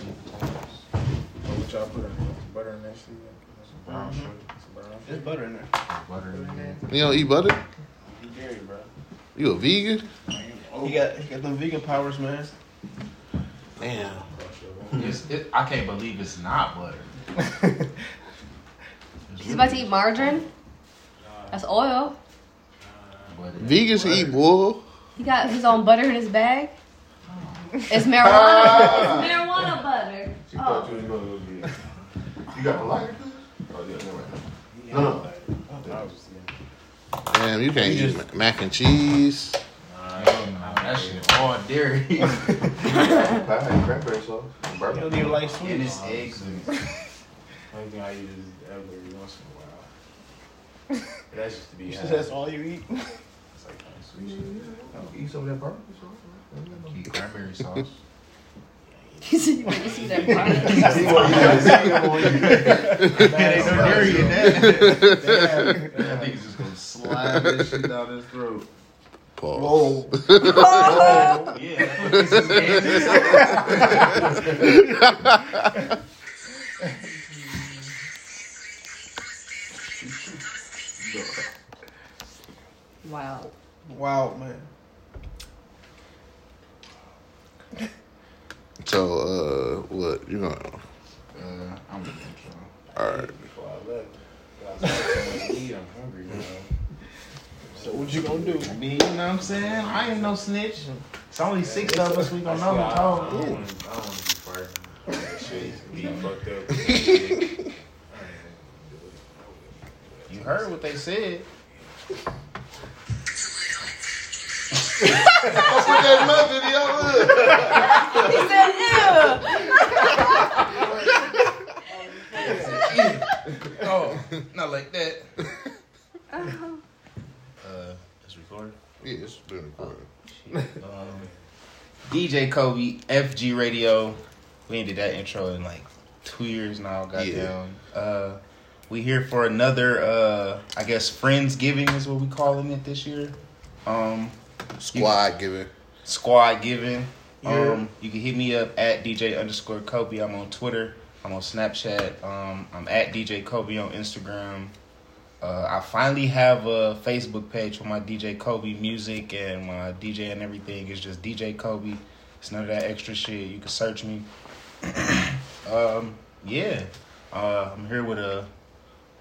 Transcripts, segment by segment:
sweet potatoes. What y'all put in there? Butter in that shit? Mm-hmm. Some brown sugar. Some brown There's butter in there. Butter in there. You don't eat butter? You dairy, bro. You a vegan? He got he got them vegan powers, man. Damn. It's, it, I can't believe it's not butter. He's about to eat margarine. That's oil. but it- Vegans eat bull. He got his own butter in his bag. Oh. It's marijuana. it's marijuana butter. She thought you was gonna go get it. You got the lighter? Oh, yeah, never mind. No, no. I was just saying. Damn, you can't eat ma- mac and cheese. Nah, that shit all dairy. Pie and cranberry sauce. and You don't even like sweet. and sweet. it's eggs and Only thing I eat is every once in a while. That's just to be You had. said that's all you eat. It's like kind of sweet shit. Eat some of that barbecue sauce. keep cranberry sauce. He said you want to see that brownie. See what you gotta see, I'm on you. Man, ain't no dairy in that. Damn. That nigga's just gonna slide this shit down his throat. Pause. Whoa. Yeah. that's what. Wow. Wow, man. So, uh, what you gonna? Uh, I'm gonna intro. All right. Before I left, I was like, I'm hungry now. So what you gonna do? Me, you know what I'm saying? I ain't no snitch. It's only six of us. We gonna know who told. don't wanna- I don't want to be fired. That shit be fucked up. I ain't gonna do it. You heard what they said. Put that mouth in your hood. He said, ew. Oh, not like that. ew. Uh, it's recording. Yeah, it's been recorded. Um, DJ Kobe, FG Radio. We did that intro in like two years now. Goddamn. Uh, we here for another. Uh, I guess Friendsgiving is what we calling it this year. Um, Squad giving. squad giving. Yeah. Um, you can hit me up at DJ underscore Kobe. I'm on Twitter. I'm on Snapchat. Um, I'm at DJ Kobe on Instagram. Uh, I finally have a Facebook page for my DJ Kobe music and my DJ and everything. It's just DJ Kobe. It's none of that extra shit. You can search me. um, yeah. Uh, I'm here with a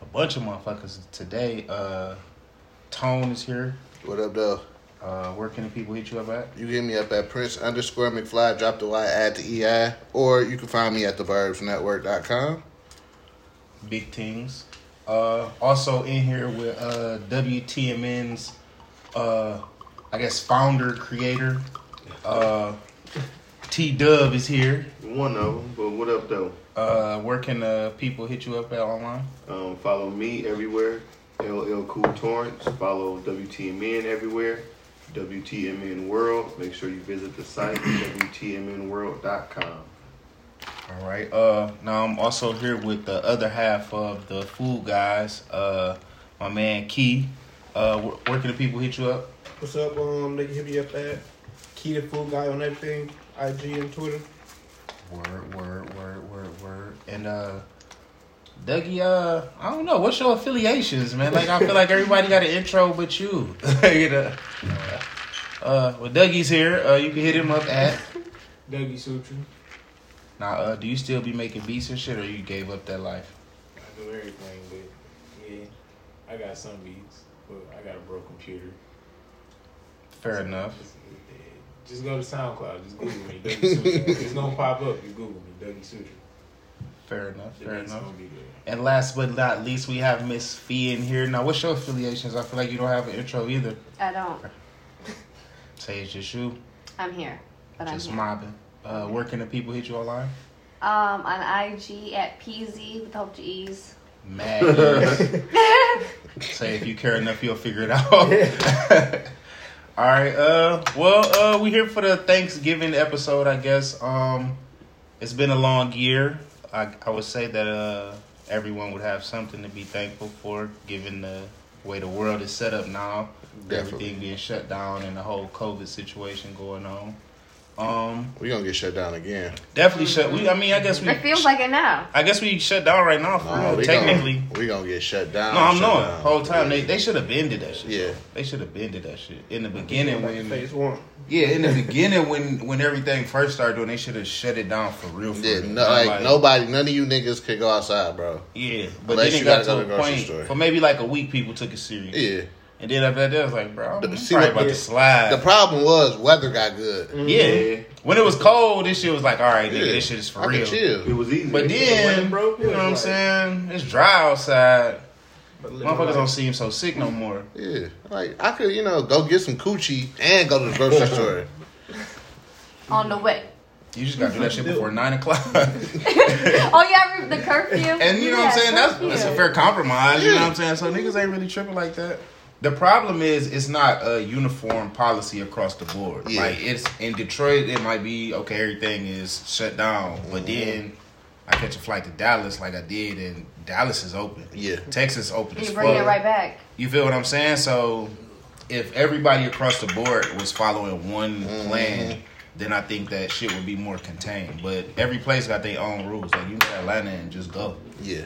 a bunch of motherfuckers today. Uh, Tone is here. What up, though? Uh, where can the people hit you up at? You hit me up at Prince underscore McFly, drop the Y, add the EI, or you can find me at theburbsnetwork.com. big things. Uh, also in here with uh, WTMN's, uh, I guess founder creator, uh, T Dubb is here. One of them, but what up though? Uh, where can uh, people hit you up at online? Um, follow me everywhere. LL Cool Torrance. Follow WTMN everywhere. WTMN World. Make sure you visit the site WTMNWorld.com. All right. Uh, now I'm also here with the other half of the Food Guys. Uh, my man Key. Uh, where, where can the people hit you up? What's up? Um, they can hit me up at Key the Food Guy on everything, IG and Twitter. Word, word, word, word, word. And uh Dougie, uh, I don't know, what's your affiliations, man? Like I feel like everybody got an intro but you. you know. Uh well Dougie's here. Uh you can hit him up at Dougie Sutra. now uh do you still be making beats and shit or you gave up that life? I do everything, but yeah, I got some beats, but I got a broke computer. Fair enough. Just, just go to SoundCloud. Just Google me, Dougie Sutra. it's gonna pop up. You Google me, Dougie Sutra. Fair enough, The fair beats enough. gonna be there. And last but not least, we have Miss Phi in here. Now what's your affiliations? I feel like you don't have an intro either. I don't. Say it's just you. I'm here, but I'm just here. mobbing. Uh where can the people hit you online? Um, on IG at PZ with hope to ease. Mad. Say if you care enough, you'll figure it out. All right. Uh. Well. Uh. We here for the Thanksgiving episode. I guess. Um. It's been a long year. I I would say that uh everyone would have something to be thankful for, given the way the world is set up now. Definitely. Everything being shut down and the whole COVID situation going on. Um, We gonna get shut down again. definitely shut. We, I mean, I guess we. It feels like it now. I guess we shut down right now for No, real. we Technically, gonna, we gonna get shut down. no, I'm shut knowing. down. Whole time they they should have been did that shit. Yeah. They should have been did that shit in the beginning when. phase one. Yeah, in the beginning when when everything first started doing, they should have shut it down for real. For Yeah, real. no, like, nobody, none of you niggas could go outside, bro. Yeah, but Unless then it you got gotta go to to the a grocery point store. for maybe like a week, people took it serious. Yeah. And then after that, they was like, bro, I'm The- see probably what- about to slide. The problem was weather got good. yeah. Yeah. when it was cold, this shit was like, all right, nigga, Yeah. this shit is for I real. Can chill. It was easy. But then, bro, you know what I'm saying? It's dry outside. But living Motherfuckers life- don't seem so sick no more. Yeah, like I could, you know, go get some coochie and go to the grocery store. On the way. You just gotta do that shit before nine o'clock. Oh yeah, the curfew. And you know what I'm saying? That's, that's a fair compromise. You know what I'm saying? So niggas ain't really tripping like that. The problem is it's not a uniform policy across the board. Yeah. Like it's in Detroit, it might be okay. Everything is shut down, but mm-hmm. then I catch a flight to Dallas, like I did, and Dallas is open. Yeah. Texas open You bring it right back. You feel what I'm saying? So if everybody across the board was following one mm-hmm. plan, then I think that shit would be more contained. But every place got their own rules. Like you can go to Atlanta and just go. Yeah,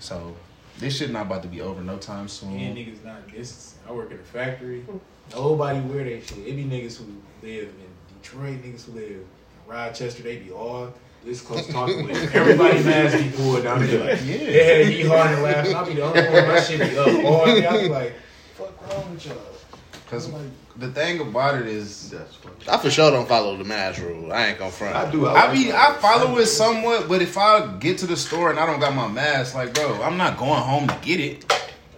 So this shit not about to be over no time soon. niggas not distancing. I work in a factory. Nobody wear that shit. It be niggas who live in Detroit, niggas who live in Rochester. They be all this close talking with everybody. Mask be pulled down there like Yeah. They had hard and laugh. I'll be the only one. My shit be up all day. I be like, fuck wrong with y'all? Cause the thing about it is, I for sure don't follow the mask rule. I ain't gonna front. I do. I be I follow it somewhat, but if I get to the store and I don't got my mask, like bro, I'm not going home to get it.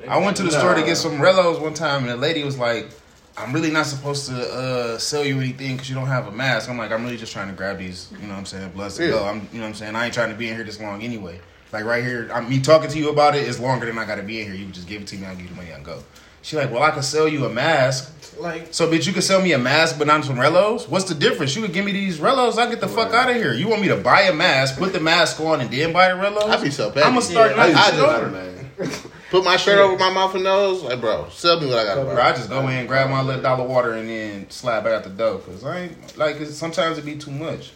I went to the store to get some Rellos one time, and the lady was like, "I'm really not supposed to uh, sell you anything because you don't have a mask." I'm like, "I'm really just trying to grab these, you know what I'm saying, bloods to Yeah. go." I'm, you know what I'm saying. I ain't trying to be in here this long anyway. Like right here, I'm me talking to you about it is longer than I got to be in here. You can just give it to me, I'll give you the money, I can go. She like, "Well, I can sell you a mask." Like So, bitch, you can sell me a mask, but not some Rellos. What's the difference? You could give me these Rellos, I get the fuck out of here. You want me to buy a mask, put the mask on, and then buy the Rellos? I be so petty. I'm gonna start Yeah, knocking I shit just- over. man. Put my shirt over my mouth and nose. Like, bro, sell me what I got to Bro, buy. I just go in, grab my little dollar water, and then slide back out the door. Cause I ain't like 'cause sometimes it be too much.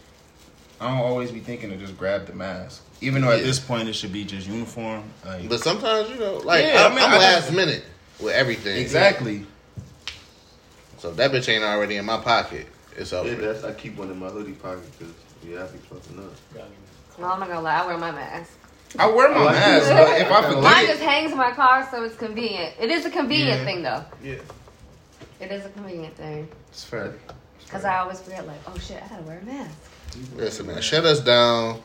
I don't always be thinking to just grab the mask, even though at this point it should be just uniform. Like, But sometimes, you know, like Yeah, I I'm, mean, I'm last just- minute with everything. exactly. So that bitch ain't already in my pocket. It's over. Yeah, that's I keep one in my hoodie pocket because yeah, I be fucking up. No, I'm not gonna lie. I wear my mask. I wear my I like mask, it. but if I forget, Mine just hangs in my car, so it's convenient. It is a convenient Yeah. thing, though. yeah. It is a convenient thing. it's fair. Because I always forget, like, oh shit, I gotta wear a mask. Listen, man, shut us down.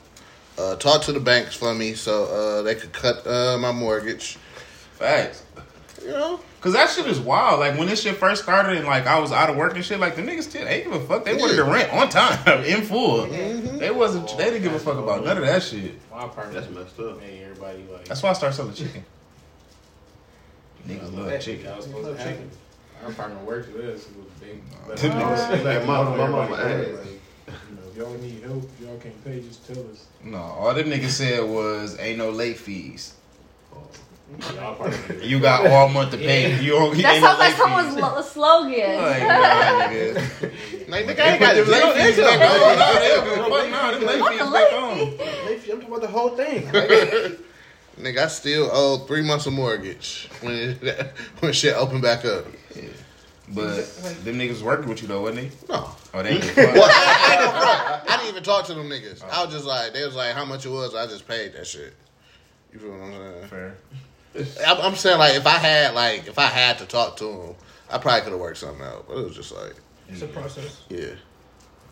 Uh, talk to the banks for me so uh, they could cut uh, my mortgage. Facts. You know, Cause that shit is wild. Like when this shit first started and like I was out of work and shit, like the niggas still they didn't give a fuck. They wanted the rent on time, in full. Mm-hmm. They wasn't they didn't give a fuck about none of that shit. My apartment. That's messed up. Made everybody like. That's why I started selling chicken. Niggas love that chicken. That was supposed to happen. Our apartment worked with us. It was big. But Them I niggas- was Like, my- my mama asked. like, you know, if y'all need help, y'all can't pay, just tell us. No, all the niggas said was ain't no late fees. Y'all apartment. You got all month to pay. You don't. That ain't no sounds like someone's lo- slogan. Like, nah, nigga. like nigga, I ain't got them late late fees fees back back on. on. Nah, they don't give a fuck. Nah, them late What fees the back late on. I'm talking about the whole thing. Nigga, I still owe three months of mortgage when it, when shit opened back up. But them niggas working with you though, wasn't they? No. Oh, they ain't Well, I, I, ain't gonna. I didn't even talk to them niggas. I was just like, they was like, how much it was. I just paid that shit. You feel what I'm saying? fair. I'm, I'm saying like, if I had like, if I had to talk to him, I probably could have worked something out. But it was just like, it's a process. yeah,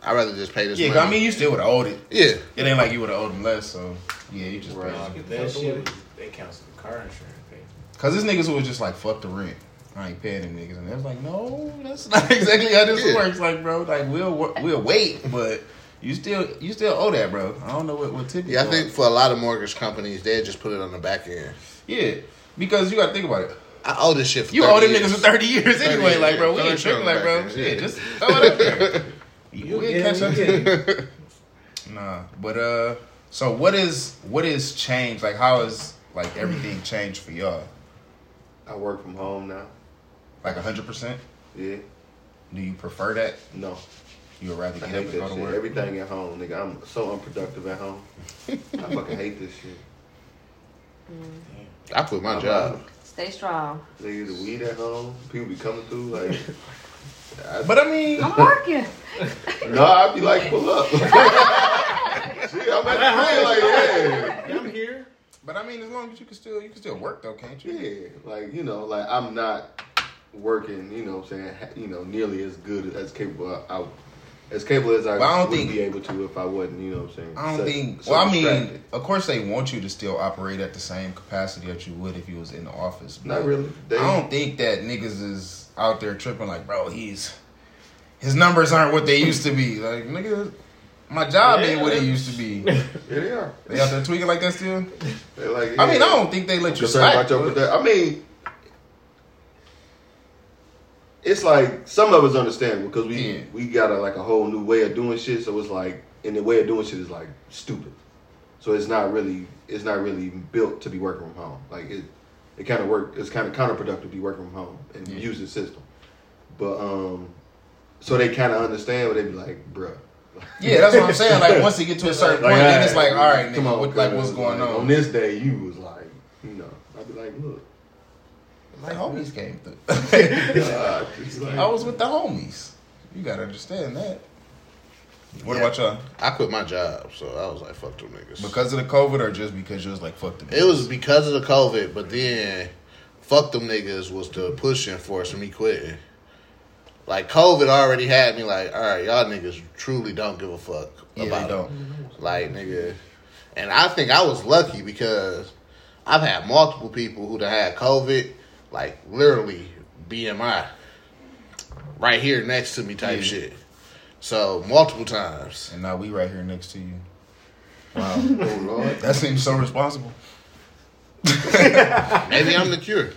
I'd rather just pay this. Yeah, 'cause money. I mean, you still would have owed it. yeah, It ain't like you would have owed them less, so yeah, you just Right. paid. That shit, they cancel the car insurance pay. Cause this niggas who was just like fuck the rent. I ain't paying them niggas, and they was like, no, that's not exactly how this Yeah. works. Like, bro, like we'll wo- we'll wait, but you still you still owe that, bro. I don't know what what tip. you yeah. I owe. think for a lot of mortgage companies, they just put it on the back end. Yeah, because you got to think about it. I owe this shit for You 30 owe them years. niggas for thirty years 30 anyway. years, like, bro, we ain't it on tripping. Like, bro, back shit, yeah. just throw it up there. You We'll get catch up. you. Nah, but uh, so what is what is changed? Like, how is like everything changed for y'all? I work from home now. Like hundred percent? Yeah. Do you prefer that? No. You would rather get up and go to shit. work. Everything at home, nigga. I'm so unproductive at home. I fucking hate this shit. I quit my I'm job. Stay strong. Nigga, the weed at home, people be coming through like. I, But I mean, I'm working. no, I'd be like, pull up. Shit, I'm at the crib, like, yeah. I'm here. but I mean, as long as you can still, you can still work though, can't you? Yeah, like you know, like I'm not working. You know, what I'm saying you know nearly as good as capable. I, as capable as I, I don't would think- be able to if I wasn't. You know, what I'm saying. I don't so- think. so Well, I mean, of course they want you to still operate at the same capacity that you would if you was in the office. not really. They, I don't think that niggas is out there tripping like, bro, he's his numbers aren't what they used to be. Like, nigga, my job ain't what it used to be. yeah, they are. They out there tweaking like that still. They're like, I mean. I don't think they let you slack. about your but- produ- I mean, it's like some of us understand because we Yeah. we got a like a whole new way of doing shit. So it's like, and the way of doing shit is like stupid. So it's not really it's not really built to be working from home. Like it it kind of work. It's kind of counterproductive to be working from home and Yeah. use the system. But um, so they kind of understand, but they be like, bruh. Yeah, that's what I'm saying. Like once they get to a certain point, then it's like, all right, come nigga, on, what, like what's going like, on? On this day, you was like, you know, I'd be like, look. My homies came through. God, it's like- I was with the homies. You gotta understand that. What Yeah. about y'all? I quit my job, so I was like, fuck them niggas. Because of the COVID or just because you was like, fuck them? It was because of the COVID, but then fuck them niggas was the pushing force of me quitting. Like COVID already had me like, all right, y'all niggas truly don't give a fuck Yeah, about they don't. Like nigga, and I think I was lucky because I've had multiple people who done had COVID, like literally BMI, right here next to me type Yeah. shit. So multiple times. And now we right here next to you. Wow. Oh Lord. that seems so responsible. Maybe I'm the cure.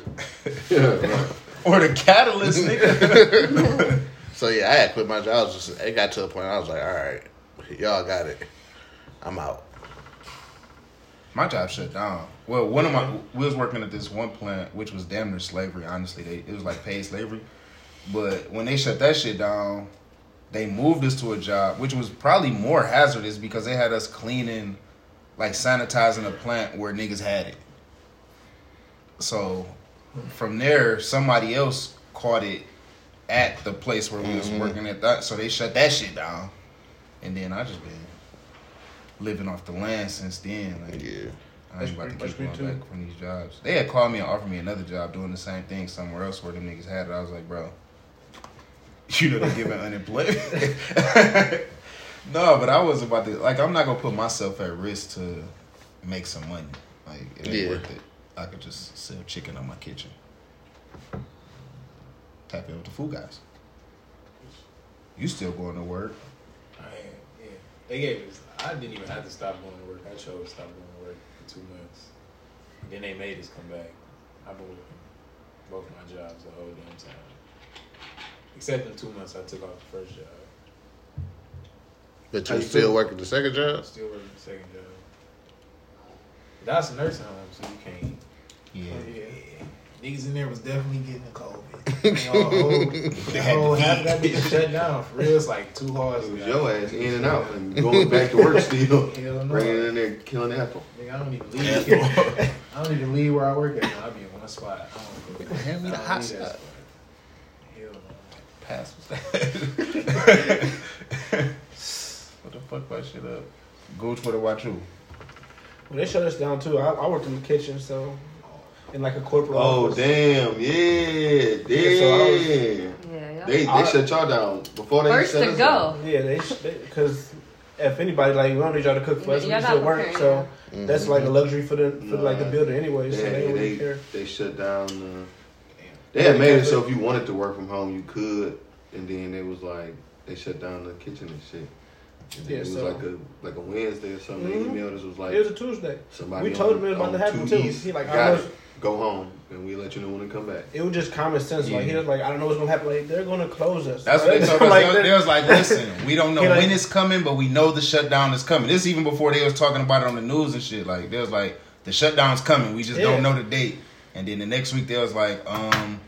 Or the catalyst, nigga. So yeah, I had quit my job. It got to a point I was like, all right, y'all got it. I'm out. My job shut down. Well, one of my we was working at this one plant, which was damn near slavery. Honestly, they, it was like paid slavery. But when they shut that shit down, they moved us to a job, which was probably more hazardous because they had us cleaning, like sanitizing a plant where niggas had it. So from there, somebody else caught it at the place where we was mm-hmm. working at that. So they shut that shit down, and then I just been living off the land since then. Like, Yeah. I ain't about to keep going that's back from these jobs. They had called me and offered me another job doing the same thing somewhere else where them niggas had it. I was like, bro, you know they're giving unemployment. no, but I was about to like I'm not gonna put myself at risk to make some money. Like it ain't Yeah. worth it. I could just sell chicken on my kitchen. Tap in with the food guys. You still going to work? I am, yeah. They gave us. I didn't even have to stop going to work. I chose to stop going to work for two months. then they made us come back. I've been working both my jobs the whole damn time. Except in two months, I took off the first job. But you you still working the second job? still working the second job. But that's a nursing home, so you can't. Yeah. Oh, yeah. Niggas in there was definitely getting the COVID. They all whole, the whole half of that bitch shut down. For real, it's like two hard. It was your ass in and out and going back to work still. Hell no. Bringing in there, killing Ethel. Nigga, I don't even leave. I don't even leave where I work at. Now. I be in one spot. I don't go. Hand me the I don't hot leave that spot. spot. Hell no. Pass. what the fuck that shit up? Gooch, what about you? Well, they shut us down too. I, I worked in the kitchen, so in like a corporate Oh office. damn, yeah, damn. Yeah, so I was- Yeah, yeah. they they I- shut y'all down before they First shut to us go. down. Yeah, they because if anybody like we don't need y'all to cook for us, we Y'all still work. prepared, So that's like a luxury for the for like the Nah. builder anyway. So Yeah, they they, really care. they shut down. Uh, they had made it so if you wanted to work from home, you could, and then it was like they shut down the kitchen and shit. And Yeah, it was so- like a like a Wednesday or something. Mhm. They emailed us was like it was a Tuesday. somebody. we told on- him it was about on to happen, two too. East He like, I got know- it. Go home, and we let you know when to come back. It was just common sense. Like he was like, I don't know what's gonna happen. Like they're gonna close us. That's what they told us. like, they, they was like, listen, we don't know He like- when it's coming, but we know the shutdown is coming. This even before they was talking about it on the news and shit. Like, they was like, the shutdown's coming. We just Yeah. don't know the date. And then the next week, they was like, um,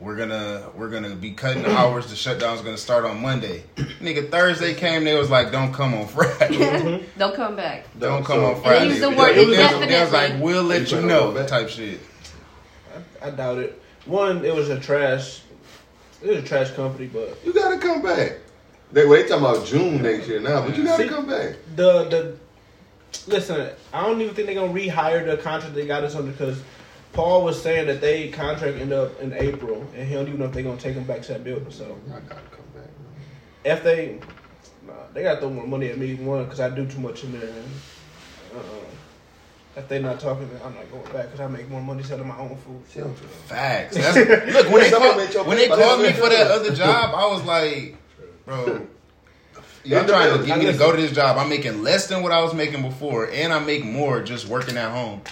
we're gonna we're gonna be cutting the hours. The shutdown's gonna start on Monday. Nigga, Thursday came. They was like, don't come on Friday. Don't come back. don't come So- on Friday. use the They- word they, was- they was like, we'll let You you trying to know, go back? type shit. I, doubt it. One, it was a trash. It was a trash company, but You gotta come back. They wait talking about June next year now, but you gotta See- come back. the the listen, I don't even think they're gonna rehire the contract they got us under because Paul was saying that they contract end up in April, and he don't even know if they're gonna take him back to that building. So I gotta come back. if they, nah, they gotta throw more money at me one because I do too much in there. And, uh, if they're not talking, then I'm not going back because I make more money selling my own food. See, I'm Facts. That's, look, when they Someone called, when they called me for that other job, I was like, bro, y'all In trying to get me to go to this job. I'm making less than what I was making before, and I make more just working at home.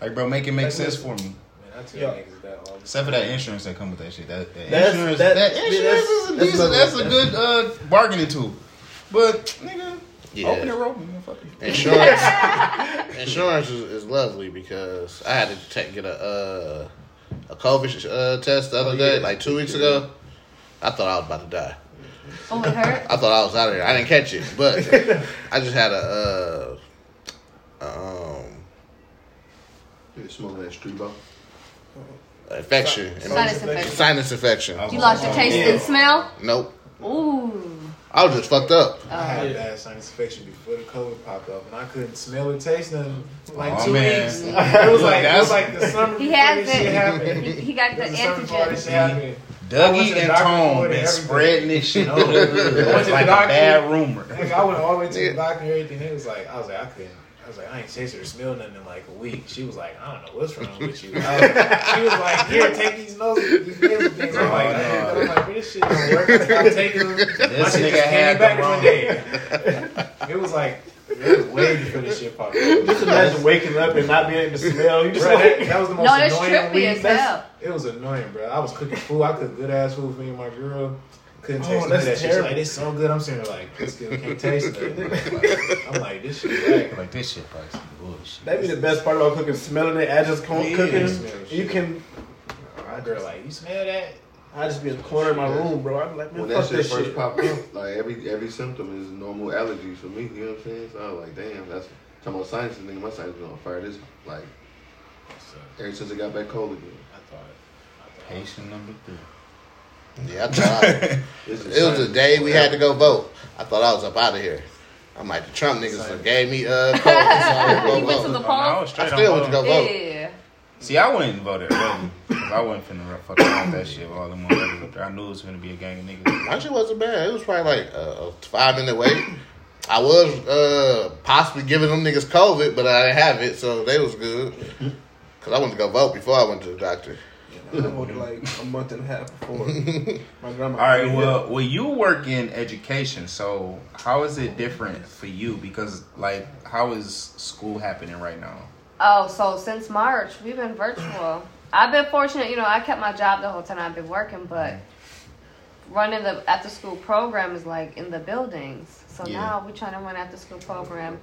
Like, bro, make it make sense for me. Man, I tell Yeah. niggas that all the Except for that insurance that come with that shit. That, that That's- insurance, that- that, yeah, insurance that's- is a decent. another- That's a good uh, bargaining tool. But nigga, Yeah. open it, open it. Insurance, insurance is, is lovely because I had to take, get a uh, a COVID uh, test the other Oh, day, yeah. like two weeks ago. I thought I was about to die. Oh, it hurt. I thought I was out of there. I didn't catch it, but I just had a uh, um, You smoking that street ball? infection, Sinus infection. sinus infection. You lost your taste and smell. Nope, Ooh. I was just fucked up. I had Yeah. bad sinus infection before the COVID popped up, and I couldn't smell or taste nothing for like Oh, two man. weeks. It was like it was like the summer He before has this shit it. happened. He, he got the It was the summer before this shit antigen. happened. Dougie to and doctor for Tone been and spreading this shit. No, I went to It's the like a bad rumor. Like, I went all the way to the doctor and everything. It was like I was like I couldn't. I was like I ain't tasted or smelled nothing in like a week. She was like I don't know what's wrong with you. I was like, she was like here take these nose these nasal things. I'm oh, like, Oh, I'm like this shit don't work. I stopped taking them. My This shit nigga had came back the one wrong- day. It was like it was way before this shit popped. Just imagine waking up and not being able to smell. You just Bro, like, that, that was the most No, that's annoying trippy week. as hell. It was annoying, bro. I was cooking food. I cooked good ass food for me and my girl. Couldn't Oh, taste none of that's that shit. She's like, it's so good. I'm sitting there like, I still can't taste it. Like, I'm like, this shit whack. Like this shit probably some bullshit. That'd be the best part about cooking, smelling it as it's co- Yeah, cooking. smell You shit. can. My girl like, you smell that? I just be in the corner of my room, bro. I'm like, man, When fuck that shit this first shit. popped up, like every every symptom is normal allergies for me. You know what I'm saying? So I was like, damn, that's talking about sinuses. Nigga, my sinus was on fire. This like ever since I got back cold again. I thought. I thought Patient number three. Yeah, I thought I- This it was the day we had to go vote. I thought I was up out of here. I'm like the Trump niggas done gave me uh COVID, so I You went went to to the vote. I was straight I still on went to go vote. Yeah. See, I went and voted early. 'cause I wasn't finna fuck around that shit with all them motherfuckers up there. I knew it was gonna be a gang of niggas. My shit wasn't bad. It was probably like a, a five minute wait. I was uh possibly giving them niggas COVID, but I didn't have it, so they was good. Cause I went to go vote before I went to the doctor. I voted like a month and a half before. My grandma. All right, well, well, you work in education, so how is it different for you? Because, like, how is school happening right now? Oh, so since March, we've been virtual. I've been fortunate, you know, I kept my job the whole time I've been working, but running the after school program is like in the buildings. So Yeah. now we're trying to run after school program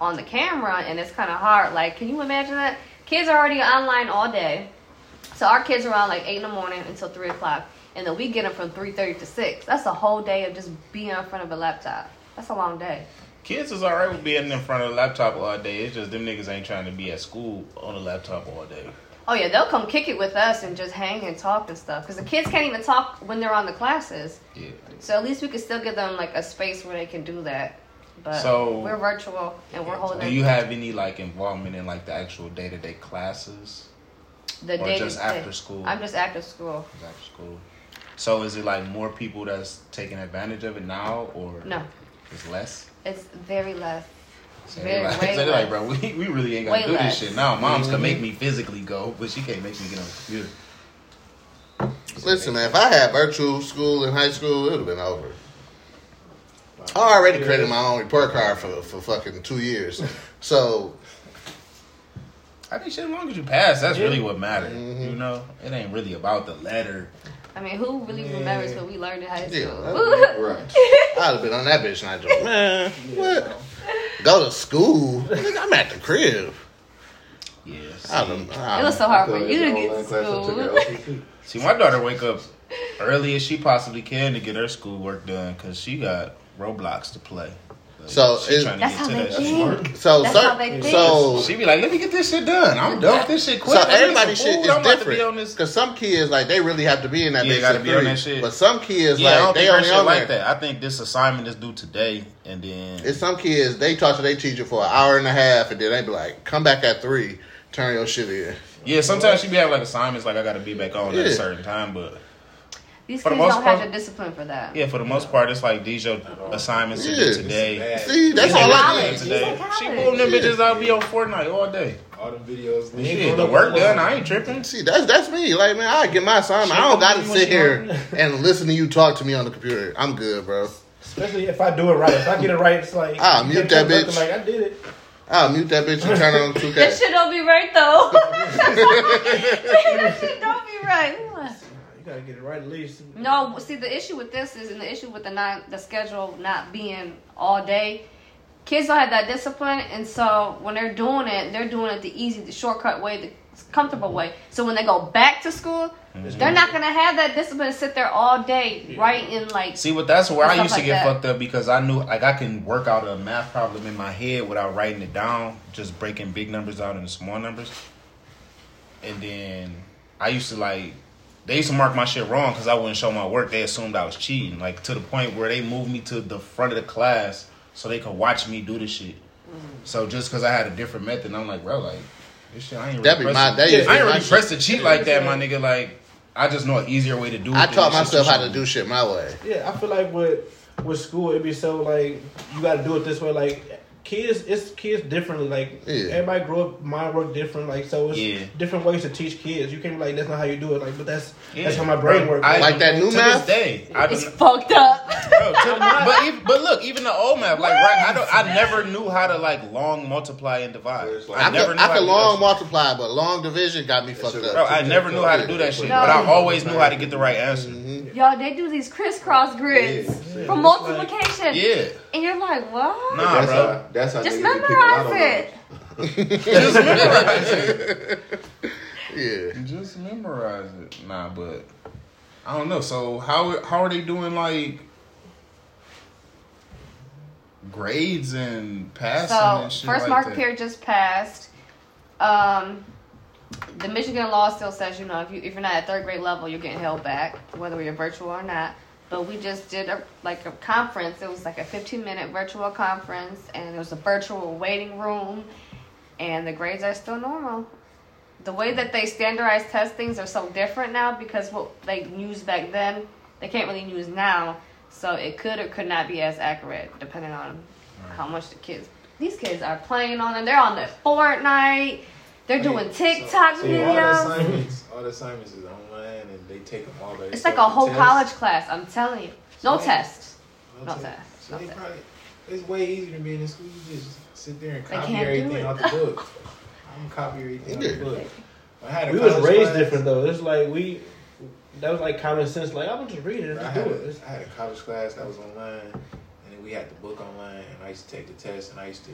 on the camera, and it's kind of hard. Like, can you imagine that? Kids are already online all day. So our kids are on like 8 in the morning until 3 o'clock. And then we get them from 3.30 to 6. That's a whole day of just being in front of a laptop. That's a long day. Kids is alright with being in front of a laptop all day. It's just them niggas ain't trying to be at school on a laptop all day. Oh yeah, they'll come kick it with us and just hang and talk and stuff. Because the kids can't even talk when they're on the classes. Yeah. So at least we could still give them like a space where they can do that. But So- we're virtual and we're holding Do you have any like involvement in like the actual day to day classes the or day just to after day. school? I'm just after school. Just after school. So is it like more people that's taking advantage of it now, or No, it's less? it's very less. So Very, like, way so they like, less. bro, we, we really ain't Way gotta do less. this shit now. Moms can Mhm. make me physically go, but she can't make me get on the computer. Listen, man, if I had virtual school in high school, it would have been over. I already created my own report card for, for fucking two years. So, I think shit, as long as you pass, that's Yeah. really what matters. Mhm. You know, it ain't really about the letter. I mean, who really remembers what we learned in high school? that- Right. I'd have been on that bitch and I'd just, man, what? Go to school? I'm at the crib. Yes. I don't it was so hard for you to get to Online class, I took school. See, my daughter wake up early as she possibly can to get her schoolwork done because she got Roblox to play. Like, So, she is- trying to That's get how to they that think. shit. So, That's cer- how they think. so, She be like, "Let me get this shit done. I'm done with this shit quick. so Let everybody shit food. is I'm about to be different on this- because some kids like they really have to be in that. Yeah, gotta at be on that shit. But some kids Yeah, I like don't they think her only shit on like there. that. I think this assignment is due today, and then It's some kids they talk to their teacher for an hour and a half, and then they be like, "Come back at three, turn your shit in." yeah, sometimes she be having like assignments like I got to be back on at a certain time, but These For the kids most don't have part- the discipline for that. yeah, for the most part, it's like these your assignments to Yeah. do today. See, that's These all I college. need. Today. She college. moving them bitches out be on Fortnite all day. All them videos. Shit, the work done. I ain't tripping. See, that's that's me. Like, man, I get my assignment. I don't got to sit here and listen to you talk to me on the computer. I'm good, bro. Especially if I do it right. If I get it right, it's like Ah, you mute that bitch. Like I did it. I'll mute that bitch and turn it on 2K. That shit don't be right though. that shit don't be right. We gotta get it right at least. No, see the issue with this is, and the issue with the not the schedule not being all day. Kids don't have that discipline, and so when they're doing it, they're doing it the easy, the shortcut way, the comfortable way. So when they go back to school, mm-hmm. they're not gonna have that discipline to sit there all day, right? In like, See, but that's where I used to like get that. fucked up because I knew like I can work out a math problem in my head without writing it down, just breaking big numbers out into small numbers. And then I used to like they used to mark my shit wrong because I wouldn't show my work. They assumed I was cheating, like to the point where they moved me to the front of the class so they could watch me do the shit. So just because I had a different method, I'm like, bro, like this shit, I ain't really That be my- pressed that to- I ain't my really pressed to cheat like that, my nigga. Like I just know an easier way to do it. I taught myself how to do shit my way. Yeah, I feel like with with school, it'd be so like you got to do it this way. Like kids, it's kids differently. Like Yeah. everybody grew up, mind work different. Like so, it's Yeah. different ways to teach kids. You can't be like that's not how you do it. Like, but that's Yeah. that's how my brain Bro, works. I- Like that new to math? this day. I it's just, fucked up. bro, but even, but look, even the old math, like right, I don't, I never knew how to like long multiply and divide. Like- I, I, never could, knew I could long that multiply, but long division got me fucked shit up. Bro, I never knew how to do that shit, No. but I always knew how to get the right answer. Mhm. Y'all, they do these crisscross grids Yeah. for multiplication, Yeah, and you're like, what? Nah, that's bro. How, that's how Just niggas be picking out memorize it. just memorize it. Yeah. Just memorize it. Nah, but I don't know. So how how are they doing like grades and passing So and shit first like mark that? period just passed. Um, the Michigan law still says you know if you if you're not at third grade level you're getting held back whether you're virtual or not. But we just did a like a conference. It was like a 15 minute virtual conference, and it was a virtual waiting room, and the grades are still normal. The way that they standardize test things are so different now because what they used back then they can't really use now. So it could or could not be as accurate depending on how much the kids. These kids are playing on them. They're on their Fortnite. They're doing TikTok So all the assignments, all the assignments is online, and they take them all by It's like a whole Tests. college class. I'm telling you. No So- test. No test. test. So No they test. probably, it's way easier than being in school. You just sit there and copy everything it. out the book. I'm gonna copy everything out the book. I had a we was raised class- different though. It's like we that was like common sense. Like I'm just reading it, I had, do a, it. It's- I had a college class that was online, and then we had the book online, and I used to take the test, and I used to,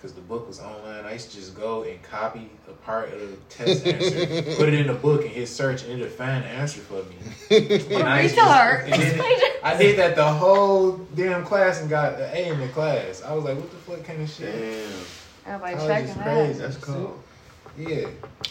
because the book was online, I used to just go and copy a part of the test answer, put it in the book, and hit search, and it'd find the answer for me. What And a I used to just- and then I did that the whole damn class and got an A in the class. I was like, what the fuck kind of shit? Damn, Everybody College checking that. crazy. that's cool. Yeah.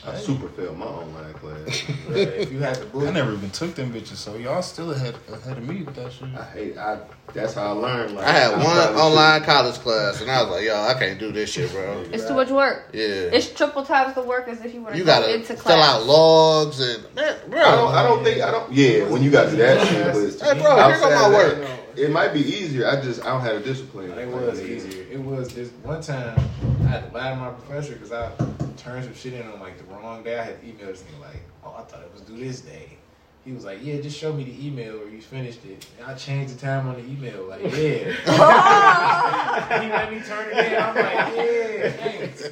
I super failed my online class. Right, if you had the book, I never even took them bitches, so y'all still ahead ahead of me with that shit. I hate. I. That's how I learned. Like, I had I one probably online college class, and I was like, yo, I can't do this shit, bro. It's too much work. Yeah. It's triple times the work as if you were to You go gotta into fill out logs and man, bro. I don't. I don't think. I don't. Yeah, when you got to that shit, but Hey, bro, here outside go my of work. That, It might be easier. I just. I don't have a discipline. It was easier. It was this one time I had to lie to my professor because I turned some shit in on like the wrong day. I had to email this nigga like, oh, I thought it was due this day. He was like, yeah, just show me the email where you finished it. And I changed the time on the email. Like, yeah. he let me turn it in. I'm like, yeah, thanks.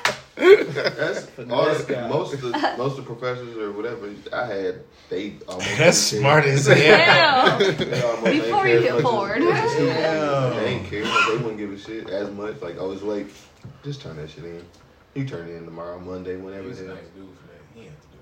That's all. The, most of the most of the professors or whatever I had, they almost. That's smart care. as hell. They almost ain't Before care you as hit much as- as the students. Damn. They ain't care. They wouldn't give a shit as much. Like I was like, just turn that shit in. You turn it in tomorrow, Monday, He whenever. was a it nice is. dude for that. He had to do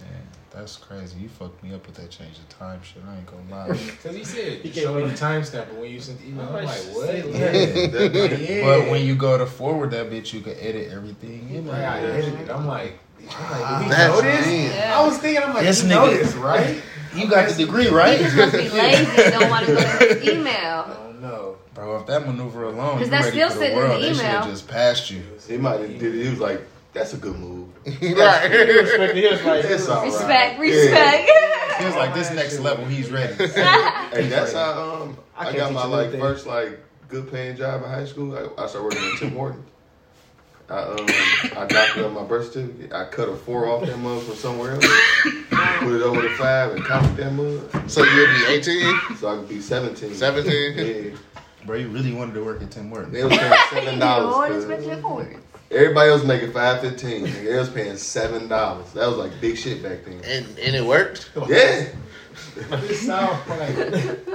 that. Man, that's crazy. You fucked me up with that change of time shit. I ain't gonna lie. Because he said, He he gave me me- the timestamp, but when you sent the email, I'm like, what? Yeah. yeah. But when you go to forward that bitch, you can edit everything. in Right, I edited it. I'm like, I'm like, did he That's know this? Yeah. I was thinking, I'm like, This you know nigga- this, right? You got the degree, He right? just must be lazy and don't want to go to his I email. don't know. Bro, if that maneuver alone, 'Cause you that's ready still for the sitting in the world, they should have email. just passed you. He might have did it. He was like, "That's a good move." right. He respected his like. It's all right. Respect, Yeah. respect. He was like, this next level, he's ready. Hey, that's how um I I, got my like anything. first like good paying job in high school. I, I started working at Tim Hortons. I um I doctored up my birth certificate. I cut a four off that mug from somewhere else, put it over the five, and copied that mug So you'd be 18? so I could be seventeen. 17? Yeah, Bro, you really wanted to work at Tim Hortons. they was paying seven You always dollars. Mention it forward. Everybody else making five fifteen. They was paying seven dollars. That was like big shit back then. And, and it worked? Yeah. This sounds like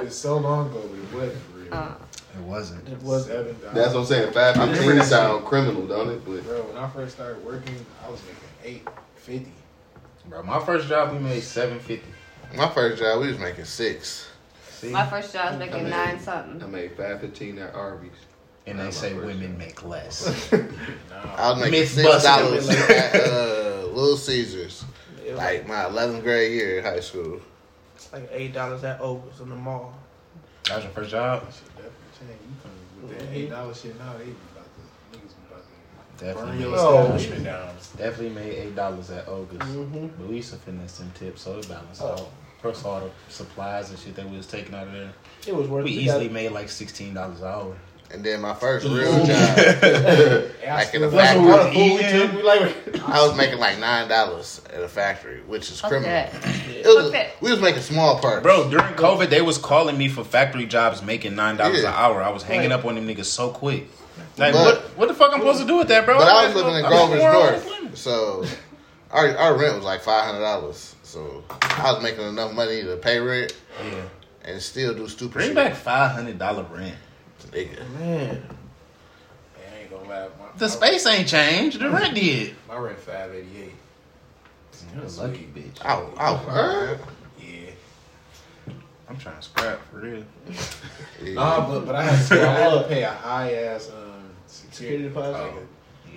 it's so long ago, but it wasn't for real. Uh, It wasn't. It was Seven dollars. That's what I'm saying. Five fifteen sound criminal, don't it? But Bro, when I first started working, I was making eight fifty. Bro, my first job, we made 750 My first job, we was making six. See? my first job was making I mean- nine I something. made five fifteen at Arby's. And they say women job. make less. I was making six dollars at uh, Little Caesars. Like, Like my 11th grade year in high school. It's like eight dollars at Ovis in the mall. that was your first job? Definitely changed. You come with that eight dollar shit now, they be about to niggas be about to burn Definitely made, Oh. definitely made $8 at August. Mm-hmm. But we used to finesse some tips, so it balanced Oh. out. Plus all the supplies and shit that we was taking out of there. It was worth. We it. easily made like $16 an hour. And then my first real job, Like in the factory. what we took. We like. I was making like nine dollars at a factory, which is criminal. that. It was, Fuck we was making small parts, Bro, during COVID, they was calling me for factory jobs making $9 Yeah. an hour. I was hanging Right. up on them niggas so quick. Like, But- what What the fuck I'm supposed to do with that, bro? But I I'm was living in Grover's North, so our our rent was like five hundred dollars. So I was making enough money to pay rent Yeah. and still do stupid Bring shit. back $500 rent. Nigga. Man, I ain't gonna lie. My, The my- space ain't changed. The rent did. My rent five eighty eight. You're a lucky bitch. I, I, Yeah. I'm trying to scrap for real. yeah. Nah, but but I had to, I had to pay a high ass um security security deposit. like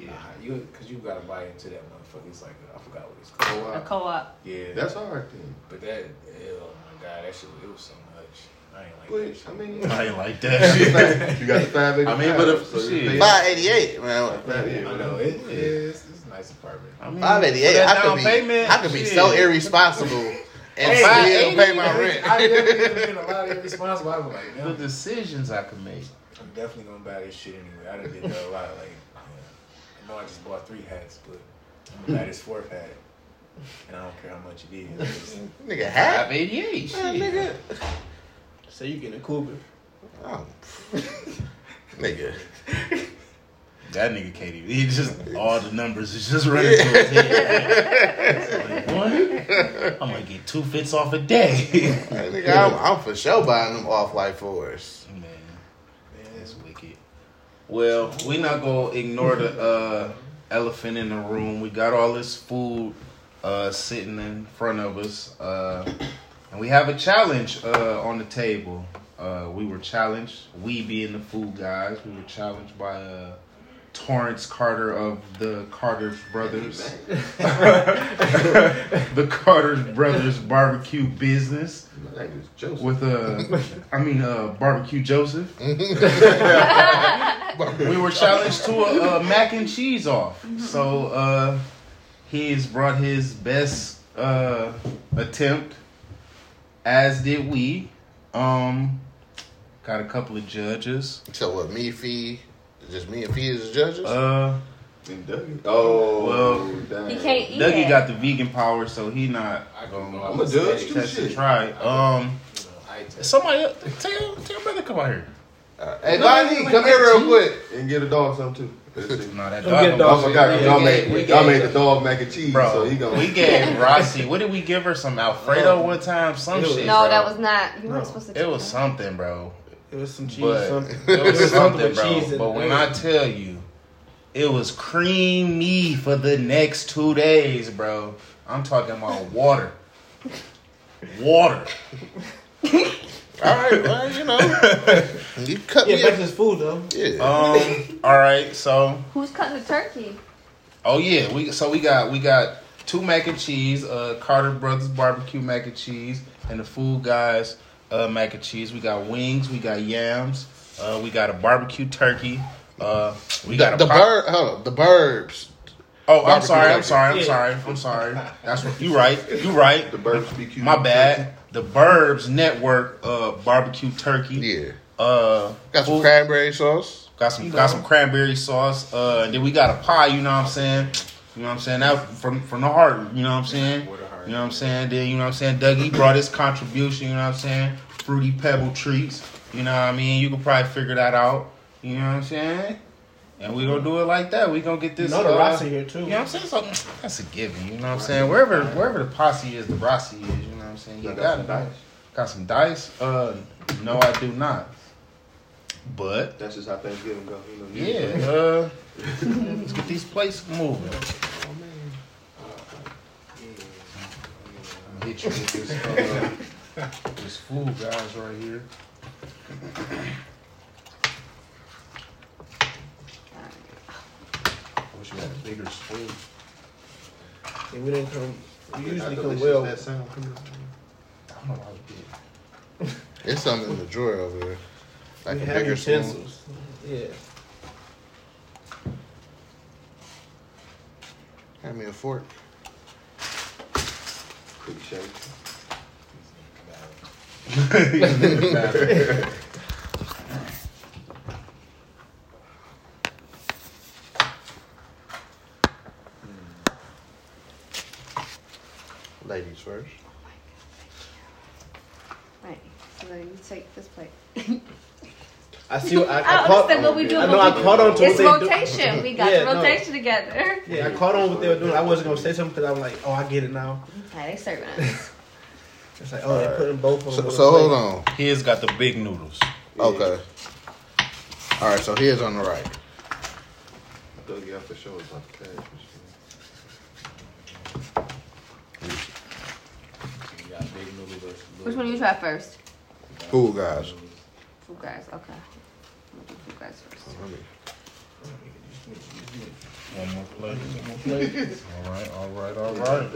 Yeah. a, a high- you because you gotta buy into that motherfucker. It's like a, I forgot what it's called. A Co-op. co-op. Yeah, That's hard then. but that oh my god, that shit it was so much. I ain't like But, that. I mean, I ain't like that. you got the five eighty. I mean, but if- shit. Five eighty eight, man. I know it is. It's a nice apartment. I mean, Five eighty eight. I could be. payment, I could be shit. so irresponsible and Hey, still pay my rent. I rent. definitely been a lot of irresponsible. I was like, The man, decisions I could make. I'm definitely gonna buy this shit anyway. I done did that a lot. Like, yeah. I know I just bought three hats, but I'm gonna buy this fourth hat, and I don't care how much it is. Nigga, hat. 588. Man, nigga. So you getting a cougar? Oh. nigga. That nigga can't even. He just all the numbers is just running through his head. Like, what? I'm gonna get two fits off a day. Hey, nigga, I'm, I'm for sure buying them off white fours. Man, that's wicked. Well, we not gonna ignore the uh, elephant in the room. We got all this food uh, sitting in front of us, uh, and we have a challenge uh, on the table. Uh, we were challenged, we being the food guys, we were challenged by uh, Torrance Carter of the Carter Brothers, the Carter Brothers barbecue business My name is Joseph. with uh, I mean uh, barbecue Joseph. we were challenged to a, a mac and cheese off. So uh, he's brought his best uh, attempt, as did we. Um, got a couple of judges. So what? Me, Phi, just me and Phi as judges. Uh, And Dougie. Oh, Well, damn. He can't eat Dougie it. got the vegan power, so he not I can gonna go I'm a judge too. test and Shit. try. Um, You know, I take- somebody tell tell your brother come out here. Uh, hey, No, Bonnie, come here real quick. and get a dog something too. Let's see. No, that dog. get dog. I forgot 'cause Yeah, y'all we made gave- we y'all made the dog mac and cheese, Bro, so he gonna. we gave Rossi. What did we give her? Some Alfredo one time. Some It was- shit. No, bro. that was not. You weren't supposed to. It was that. something, bro. It was some cheese. But something. it was something, with bro. cheese But when I tell you, it was creamy for the next two days, bro. I'm talking about water. Water. All right, well, you know, you cut Yeah, me. back to this food though. yeah. Um. all right. So. Who's cutting the turkey? Oh yeah. We so we got we got two mac and cheese. Uh, Carter Brothers barbecue mac and cheese, and the Food Guys uh, mac and cheese. We got wings. We got yams. Uh, we got a barbecue turkey. Uh, we got a the pop- bird. Hold on, the burbs. Oh, I'm Barbecue sorry. I'm sorry. I'm Yeah. sorry. I'm sorry. That's what you right. You right. The Burbs BQ. My bad. The Burbs Network uh, barbecue turkey. Yeah, Uh, got some food- cranberry sauce. got some got some cranberry sauce. Uh, and then we got a pie. You know what I'm saying? You know what I'm saying? That from from the heart. You know what I'm saying? With a heart. You know what I'm saying? Then you know what I'm saying? Dougie brought his contribution. You know what I'm saying? Fruity Pebble treats. You know what I mean? You can probably figure that out. You know what I'm saying? And we gonna do it like that. We gonna get You this. know the uh, Rossi here too. you know what I'm saying? So that's a given. You know what I'm saying? Wherever wherever the posse is, the Rossi is. You know what I'm saying? You Got got some it. dice? Got some dice? Uh, no, I do not. But That's just how Thanksgiving go. You know, yeah, uh, let's get these plates moving. Oh, man. Yeah. I'm gonna hit you with this, uh, this food, guys, right here. I wish you had a bigger spoon. And we didn't come. We How usually come delicious well. That sound coming I don't know why we did. It's something in the drawer over there, like we a have bigger spoon. utensils. Yeah. Hand me a fork. Pretty shady. Ladies first. Oh right. So then you take this plate. I see. I, I, I oh, caught. understand what we do. I know. I caught on to It's what they do. rotation. We got Yeah, the no. rotation together. Yeah, I caught on what they were doing. I wasn't gonna say something because I'm like, oh, I get it now. Okay, they serving us. It's like, oh, they're putting both of them. So, on so hold on. Here's got the big noodles. Okay. All right. So here's on the right. I thought you have to show us about the cash. You got big noodle versus little. Which one do you try first? Food guys. Food guys. Okay. I'm gonna do food guys first. Oh, one more plate. One more plate. all right, all right, all right.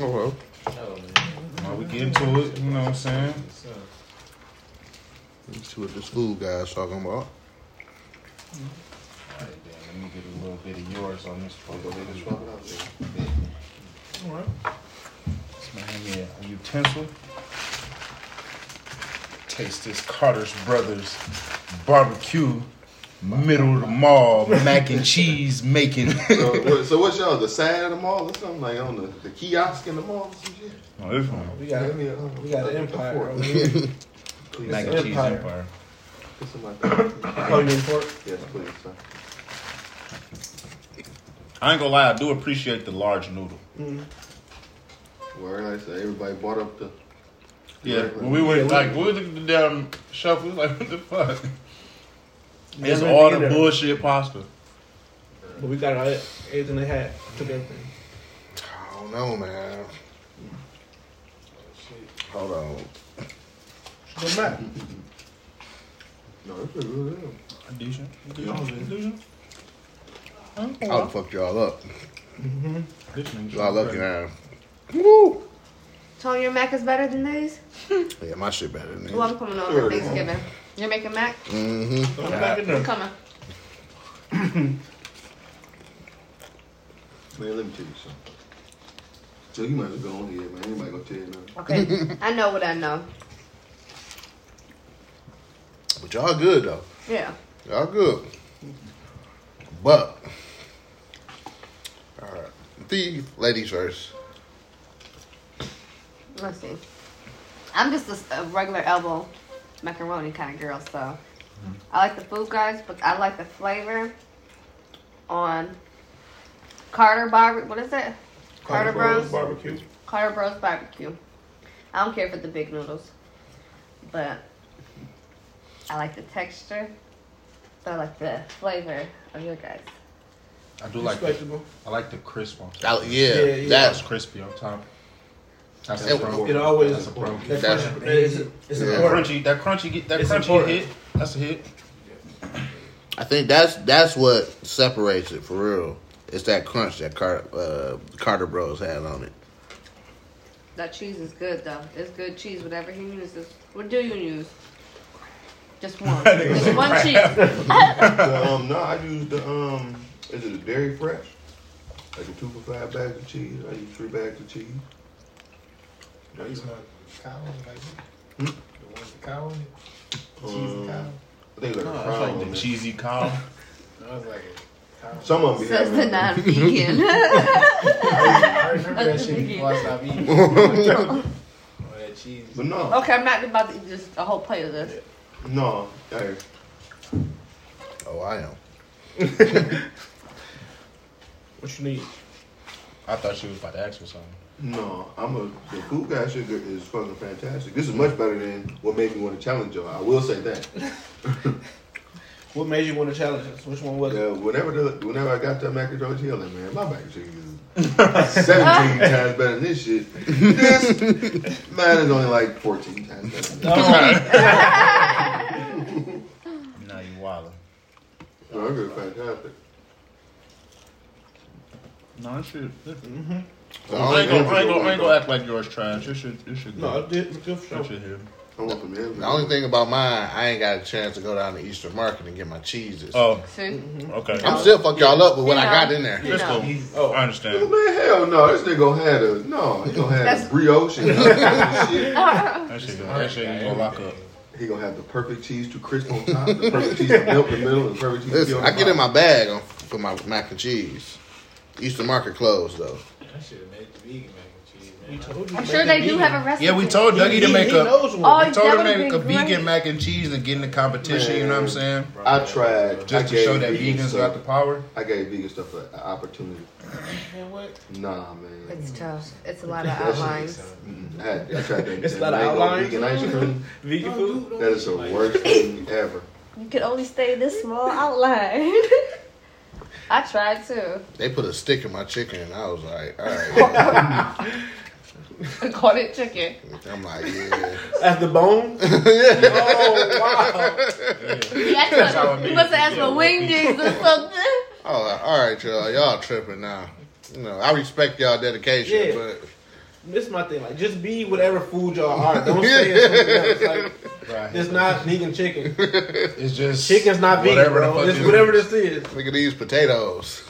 Oh well. No, man. Now we get into it. You know what I'm saying? Let's see what this food guy's talking about. All right, then. Let me get a little bit of yours on this plate. All right. Let's hand me a utensil. Taste this Carter's Brothers barbecue, middle of the mall, mac and cheese making. So, what, so what's y'all? The side of the mall or something like on the, the kiosk in the mall or some shit? oh, this one. We got. Give me a- We got an empire. fork. over here. Mac sir. and cheese Empire. empire. Put some like that. Oh, you mean pork? Yes, please, sir. I ain't gonna lie, I do appreciate the large noodle. Mm-hmm. Word, like I say everybody bought up the. Yeah, regular- when we went Yeah, we- like we looked at the damn shelf, we was like, what the fuck? It's all we the bullshit pasta. But we got all, everything they had. Took everything. I don't know, man. Hold on. But Matt, No, it's pretty good. yeah. Decent. Yeah. Decent. I done fucked y'all up. Mm-hmm. Decent. Y'all lucky now. Woo! Tony, your mac is better than these? Yeah, my shit better than Well, this. I'm coming over Sure. for Thanksgiving. You're making mac? Mm-hmm. throw it back in I'm there. coming. Man, let me tell you something. So you might as well go on here, man. Anybody gonna tell you nothing. Okay. I know what I know. But y'all good though. Yeah. Y'all good. But all right. The ladies first. Let's see. I'm just a, a regular elbow macaroni kind of girl, so mm-hmm. I like the food guys, but I like the flavor on Carter Barbecue. What is it? Carter, Bros. barbecue. Carter Bros Barbecue. I don't care for the big noodles, but I like the texture. But I like the flavor of your guys. I do like the, Respectable. I like the crisp one. I- yeah, Yeah, yeah. that's That's crispy on top. That's It- a. It always That's a pro. that That's- crunch- that is- it's Yeah. That important. crunchy, that crunchy, get that It's crunchy important. hit. That's a hit. I think that's that's what separates it for real. It's that crunch that Car- uh, Carter Bros had on it. That cheese is good though. It's good cheese. Whatever he uses. What do you use? Just one. Just one cheese. The, um, no, I use the um, is it a dairy fresh? Like a two for five bags of cheese. I use three bags of cheese. I my cow on it, like Hmm? the one with the cow on it. Cheese and Um, cow. I think it's like No, a that's crown like the cheesy cow. No, it's like a cow. Some of them be Says the having. non-vegan. I remember that shit before I stopped eating. oh, that cheese. But no, okay, I'm not about to eat just a whole plate of this. no. Hey, Oh, I am. What you need? I thought she was about to ask for something. No. I'm a the food guy sugar is fucking fantastic. This is much better than what made me want to challenge y'all. I will say that. What made you want to challenge us? Which one was it? Yeah, whenever the whenever I got that mac and cheese, I'm like, man, my mac and cheese is 17 times better than this shit. This mine is only like 14 times better. Than Now you wildin'. No, I'm good, fantastic. No, it should. The I ain't gonna, I ain't gonna, I ain't gonna act like yours trash. It should, it should. No, go. it did. Good for It should hit. I want some The only thing about mine, I ain't got a chance to go down to Eastern Market and get my cheeses. Oh, See? Mm-hmm. okay. I'm still fuck y'all up with what I got in there. That's cool. Oh. I understand. Man, hell no. This nigga gonna have a no. He gonna have That's- a brioche and shit. That shit, gonna- that shit ain't gonna lock up. He gonna have the perfect cheese to crisp on top, the perfect cheese to melt in the middle, and the perfect cheese to Listen, on I the get in my bag on, for my mac and cheese. Eastern Market closed though. I should have made the vegan mac and cheese, man. We told you I'm sure they do vegan. have a recipe. Yeah, we told Dougie He, to make he a. knows. Oh, We told him to would've make a great. vegan mac and cheese and get in the competition. You know what I'm saying? I tried. Just I to show that vegans stuff- got the power. I gave vegan stuff an opportunity. Man, what? Nah, man. It's mm. tough. It's a lot of outlines. Mm-hmm. I, had, I tried that. It's a lot of outlines. Vegan ice cream. Vegan food. That is the worst thing ever. You could only stay this small outline. I tried too. They put a stick in my chicken and I was like, all right. I called it chicken. I'm like, yeah. As the bone. yeah. Oh wow. He, asked That's for- how it he be. must have asked for Yeah. wingdings or something. Oh, all right, y'all. Y'all tripping now. You know, I respect y'all dedication, Yeah. but This my thing. Like, just be whatever food y'all are. Don't say it's something else. Like, Right. it's not vegan chicken. It's just Chicken's not vegan, whatever the bro. fuck It's it whatever is. this is. look at these potatoes.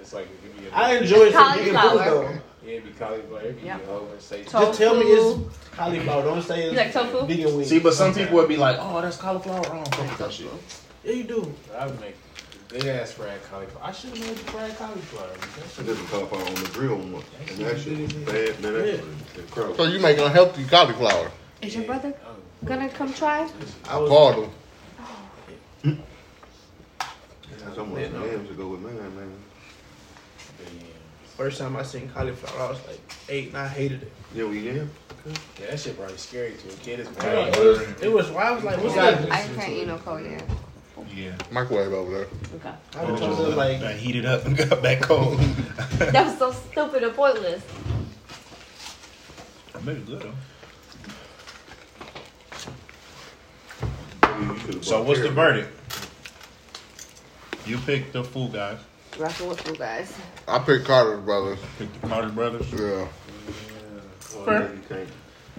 It's like it could be a, I enjoy some vegan food Cauliflower. though. yeah, it'd be cauliflower, it'd be Yeah. a whole bunch say Tofu. Just tell me it's cauliflower. Don't say it's You like tofu? vegan wings. See, but some people would be like, "Oh, that's cauliflower." I don't fuck with that shit. yeah, you do. I would make good ass fried cauliflower. I should have made the fried cauliflower. but that I shit- did some cauliflower on the grill once. And that shit was bad, man. That Yeah. shit incredible. So you make healthy cauliflower. Is your brother Oh, gonna come try? I was. Called oh. them. Someone Yeah, no. to go with mine, man. First time I seen cauliflower, I was like eight, and I hated it. Yeah, we yam. Yeah, that shit probably scary to a kid. It's It was. It was. I was like, what's Yeah. that? I can't eat no cold yet. Yeah. Microwave over there. Okay. I was told them, like, I heat it up and got back cold. That was so stupid and pointless. I made it good though. So what's the verdict? You picked the fool guys. Rocking with you guys. I picked Carter's brothers. Picked the Carter brothers. Yeah. Yeah, you can't.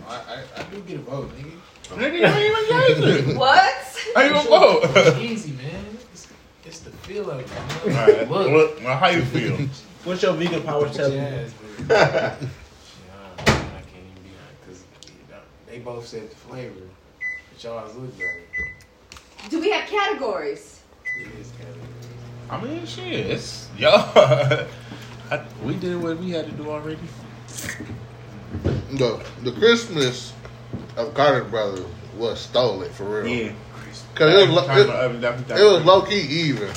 I, I, I do get a vote, nigga. Nigga, you ain't even gave it. What? How you gonna vote? Easy, man. It's, it's the feel of it. All Man. right. Look. Well, well, how you feel? what's your vegan power Whoop tell your you? ass, but- Yeah, I can't even be honest because they both said the flavor, but y'all's look better. Do we have categories? It is kind of. I mean, shit, it's y'all. I, we did what we had to do already. The the Christmas of Carter's brothers was stole it for real. Yeah. Cause it was, lo- it, it was low key even.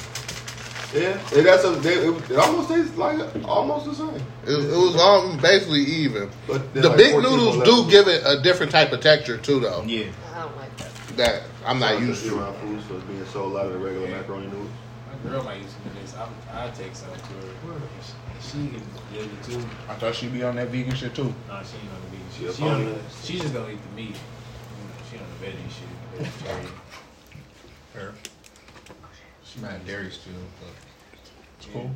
Yeah, and that's a, they, it, it almost tastes like almost the same. It, it was all basically even. But The like big noodles do levels. give it a different type of texture too, though. Yeah. I don't like that. That I'm not used to. Around food, so it's being sold out of the regular macaroni noodles. My girl might use some of this. I'm, I'll take some to her. And She, she can live it too. I thought she'd be on that vegan shit too. No, she ain't on the vegan shit. a She, on the, she just don't eat the meat. You know, She on the veggie shit. Vegetarian. Her. She mad dairy still, but it's cool.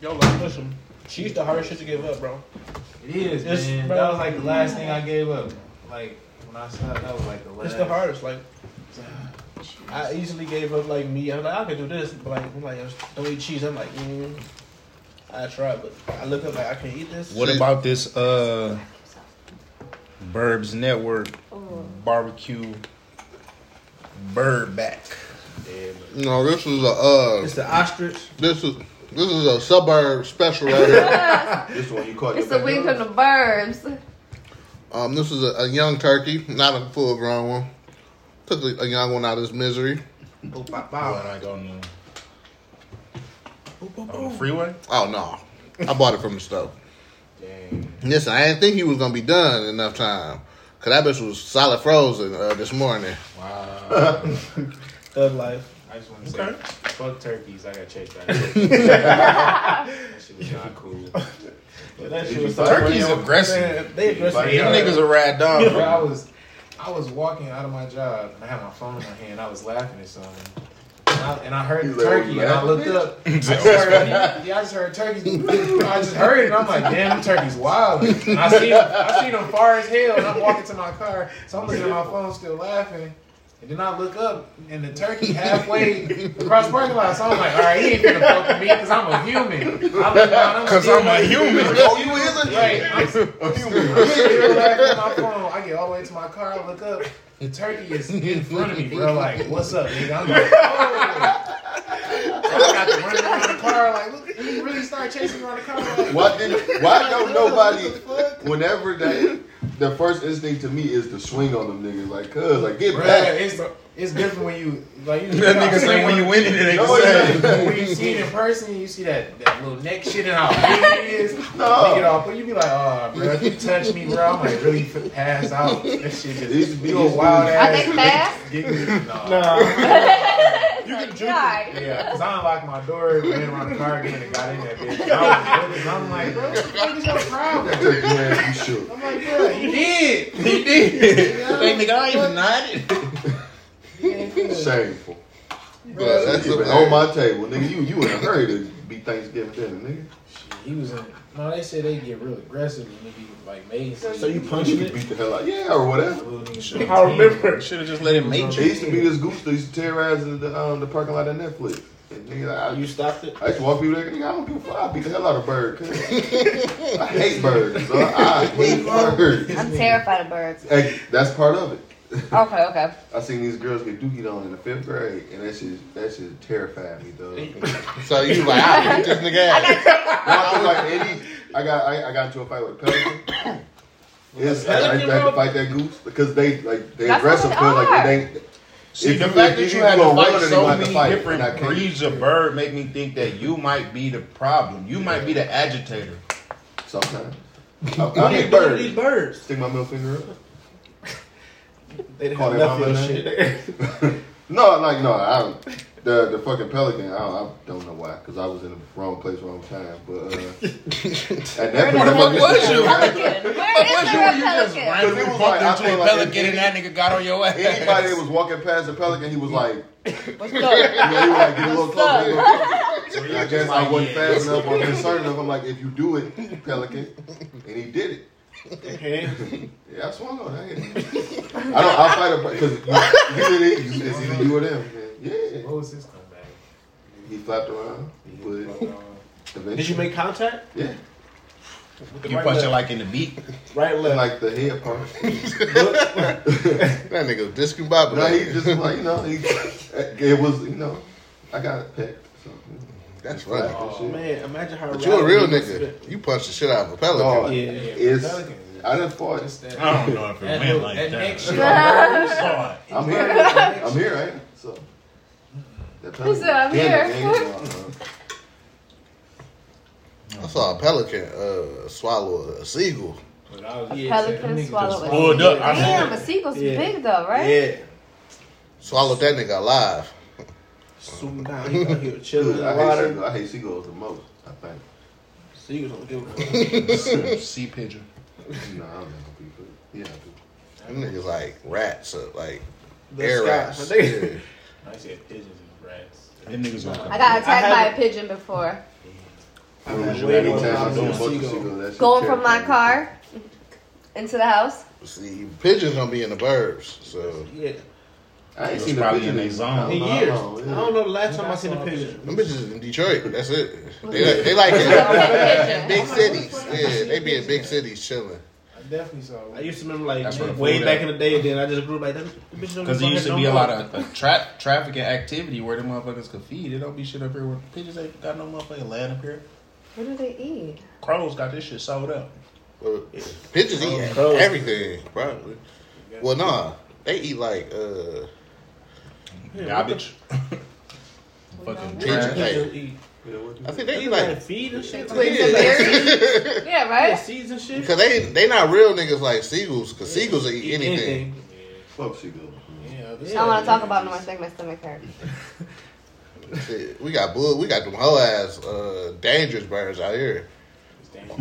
Yo, like, listen, She's the hardest shit to give up, bro. It is, It's- man. bro. That was like the last thing I gave up. Like when I saw that was like the last. It's the hardest. Like, I easily gave up like meat. I'm like, I could do this, but like, I'm like, don't eat cheese. I'm like, mm, I try, but I look up like I can't eat this. What about this uh Burbs Network Ooh. barbecue bird back? No, this is a uh, It's the ostrich. this is this is a suburb special right here. This one you caught It's your the wing from the birds. Um, this is a, a young turkey, not a full grown one. Took a, a young one out of his misery. Boop, bop, Oh, bop. like on the, Boop, boop, on the freeway? Oh no, I bought it from the store. Dang. Listen, I didn't think he was gonna be done in enough time. Cause that bitch was solid frozen uh, this morning. Wow. Thug life. I just want to say, fuck turkeys. I got chased by turkeys. that shit was not cool. Yeah, that shit was fight- so Turkey's aggressive. Man, They aggressive. fight Them Yeah. niggas are rad dog. Bro, bro. I was, I was walking out of my job and I had my phone in my hand. I was laughing at something. And I, and I heard You the turkey and I looked up. I just heard, yeah, I just heard turkeys. I just heard it and I'm like, damn, them turkeys wild. And I see them, I see them far as hell and I'm walking to my car. So I'm looking at my phone still laughing. And then I look up and the turkey halfway across the parking lot. So I'm like, all right, he ain't gonna fuck with me because I'm a human. I look down, I'm 'Cause still I'm a laughing. human. Oh, you is a Right, I'm A human. I'm still laughing at my phone. I get all the way to my car. I look up. The turkey is in front of me, bro. Like, what's up, nigga? I'm like, oh. So I got to run around the car. Like, look, he really started chasing me around the car. Like, Why didn't? Why don't nobody? The? Whenever they, the first instinct to me is to swing on them niggas. Like, cuz, like, get Bruh, back. it's it's different when you like you. That nigga say when you win it, it ain't No, the when you see it in person, you see that, that little neck shit and how big it is. No. Nigga, it off, but you be like, oh, bro, if you touch me, bro, I'm like really f- pass out. That shit just These- you a these- wild Are ass. they fast? Get me, no. Nah. you can juke it. Yeah, cause I unlocked my door, ran around the car again, and got in that bitch. And I was looking, and I'm like, bro, what the fuck is your problem? Turkey ass, you shook. I'm like, bro, he did. He did. Hey, nigga, I ain't nodded. He ain't good. Shameful. But that's Even a- on my table, nigga. You you in a hurry to be Thanksgiving dinner, nigga. Shit, He was in. No, they said they get real aggressive when they be like made. So you punch You it? beat the hell out, yeah, or whatever. I remember. Should have just let him mate They you. used to be this goose that used to terrorize the um, the parking lot of Netflix. And nigga, I, You stopped it? I used to walk people there, nigga, I don't give a fuck. I beat the hell out of bird. I hate birds. So I hate birds. I'm terrified of birds. Hey, that's part of it. Okay, okay. I seen these girls get dookied on in the fifth grade, and that shit that shit terrified me, though. So you like, I beat this nigga ass. I was like, Eddie, I got I, I got into a fight with a pelican. Yes, I, I, I had to fight that goose because they like they That's aggressive what because like they. they See, if the you- fact if that you you had to gonna fight run so gonna many fight, different and I can't. breeds of bird make me think that you might be the problem. You might be the agitator. Sometimes. I, What I do you hate do to these birds. birds? Stick my middle finger up. They didn't Call have their enough of mama your name. shit. No, like no, I the the fucking pelican. I don't, I don't know why, because I was in the wrong place, wrong time. But uh, at that Where the point, fuck was you? Pelican. Where is there a just pelican? randomly it was bumped like- I into feel a like pelican if and that nigga got on your ass. anybody that was walking past the pelican, he was like, What's you up? know, he would like get a little What's closer. a little closer. So And I guess I wasn't fast enough or concerned enough. I'm like, if you do it, pelican, and he did it. Okay. Yeah, I swung on that. I don't. I'll fight him because you, you did it. You, it's either you or them. Man. Yeah, What was his comeback? he flapped around. He would eventually. Did you make contact? Yeah, You right punch it like in the beak. right left. like the head part. That nigga was discombobulated. No, he just like you know, he, it was you know, I got it pecked. So, That's he flapped funny. Oh shit. man, imagine how. But you a real rowdy he must have nigga. been. You punched the shit out of a No, pelican. Yeah. it's Pelican. I done fought. Just. I don't know if it That went like that that. neck shit. Saw it. I'm here. I'm here, right? So. Who said I'm here? man, I saw a pelican uh, swallow a seagull. But I was, Yeah, Pelican them niggas swallow just- it. Pulled up. I Damn, a seagull's Yeah. big though, right? Yeah. Swallowed that nigga alive. Swooping down, he out here chilling in the I hate, water. seagulls. I hate seagulls the most. I think. Seagulls don't give a fuck. sea pigeon. No, I don't know people. Yeah, I do. Them niggas like rats, uh, like The air sky. rats. I Yeah. I said pigeons and rats. Them niggas gonna. I got I attacked by a pigeon before. I was way ready more to than doing a a bunch of seagull. seagulls. That shit Going from my car into the house. See, pigeons gonna be in the burbs, so Yeah. I ain't seen was probably pigeon in their zone. In how years. long, I don't know the last time I seen a pigeon. them bitches in Detroit. That's it. They, like- they like it. big cities. Yeah, they be in big cities chilling. I definitely saw. I used to remember like That's way back at. in the day, and then I just grew up like that. bitches Because there used to no be a lot of uh, tra- traffic and activity where them motherfuckers could feed. It don't be shit up here where pigeons ain't got no motherfucking land up here. What do they eat? Crows got this shit sold up. But pigeons eat Crows. everything, probably. Well, nah, they eat like uh, Yeah, Garbage. Fucking don't trash. Hey. don't eat. Yeah, what I think They they eat eat like like feed and shit. Twigs Yeah. and berries? Yeah, Yeah, right? seeds and shit. because they they not real niggas like seagulls. Because seagulls will eat anything. Fuck seagulls. Yeah, I don't want to talk about it no more. I think my stomach hurts. Shit, we got bull, we got them whole ass uh, dangerous birds out here,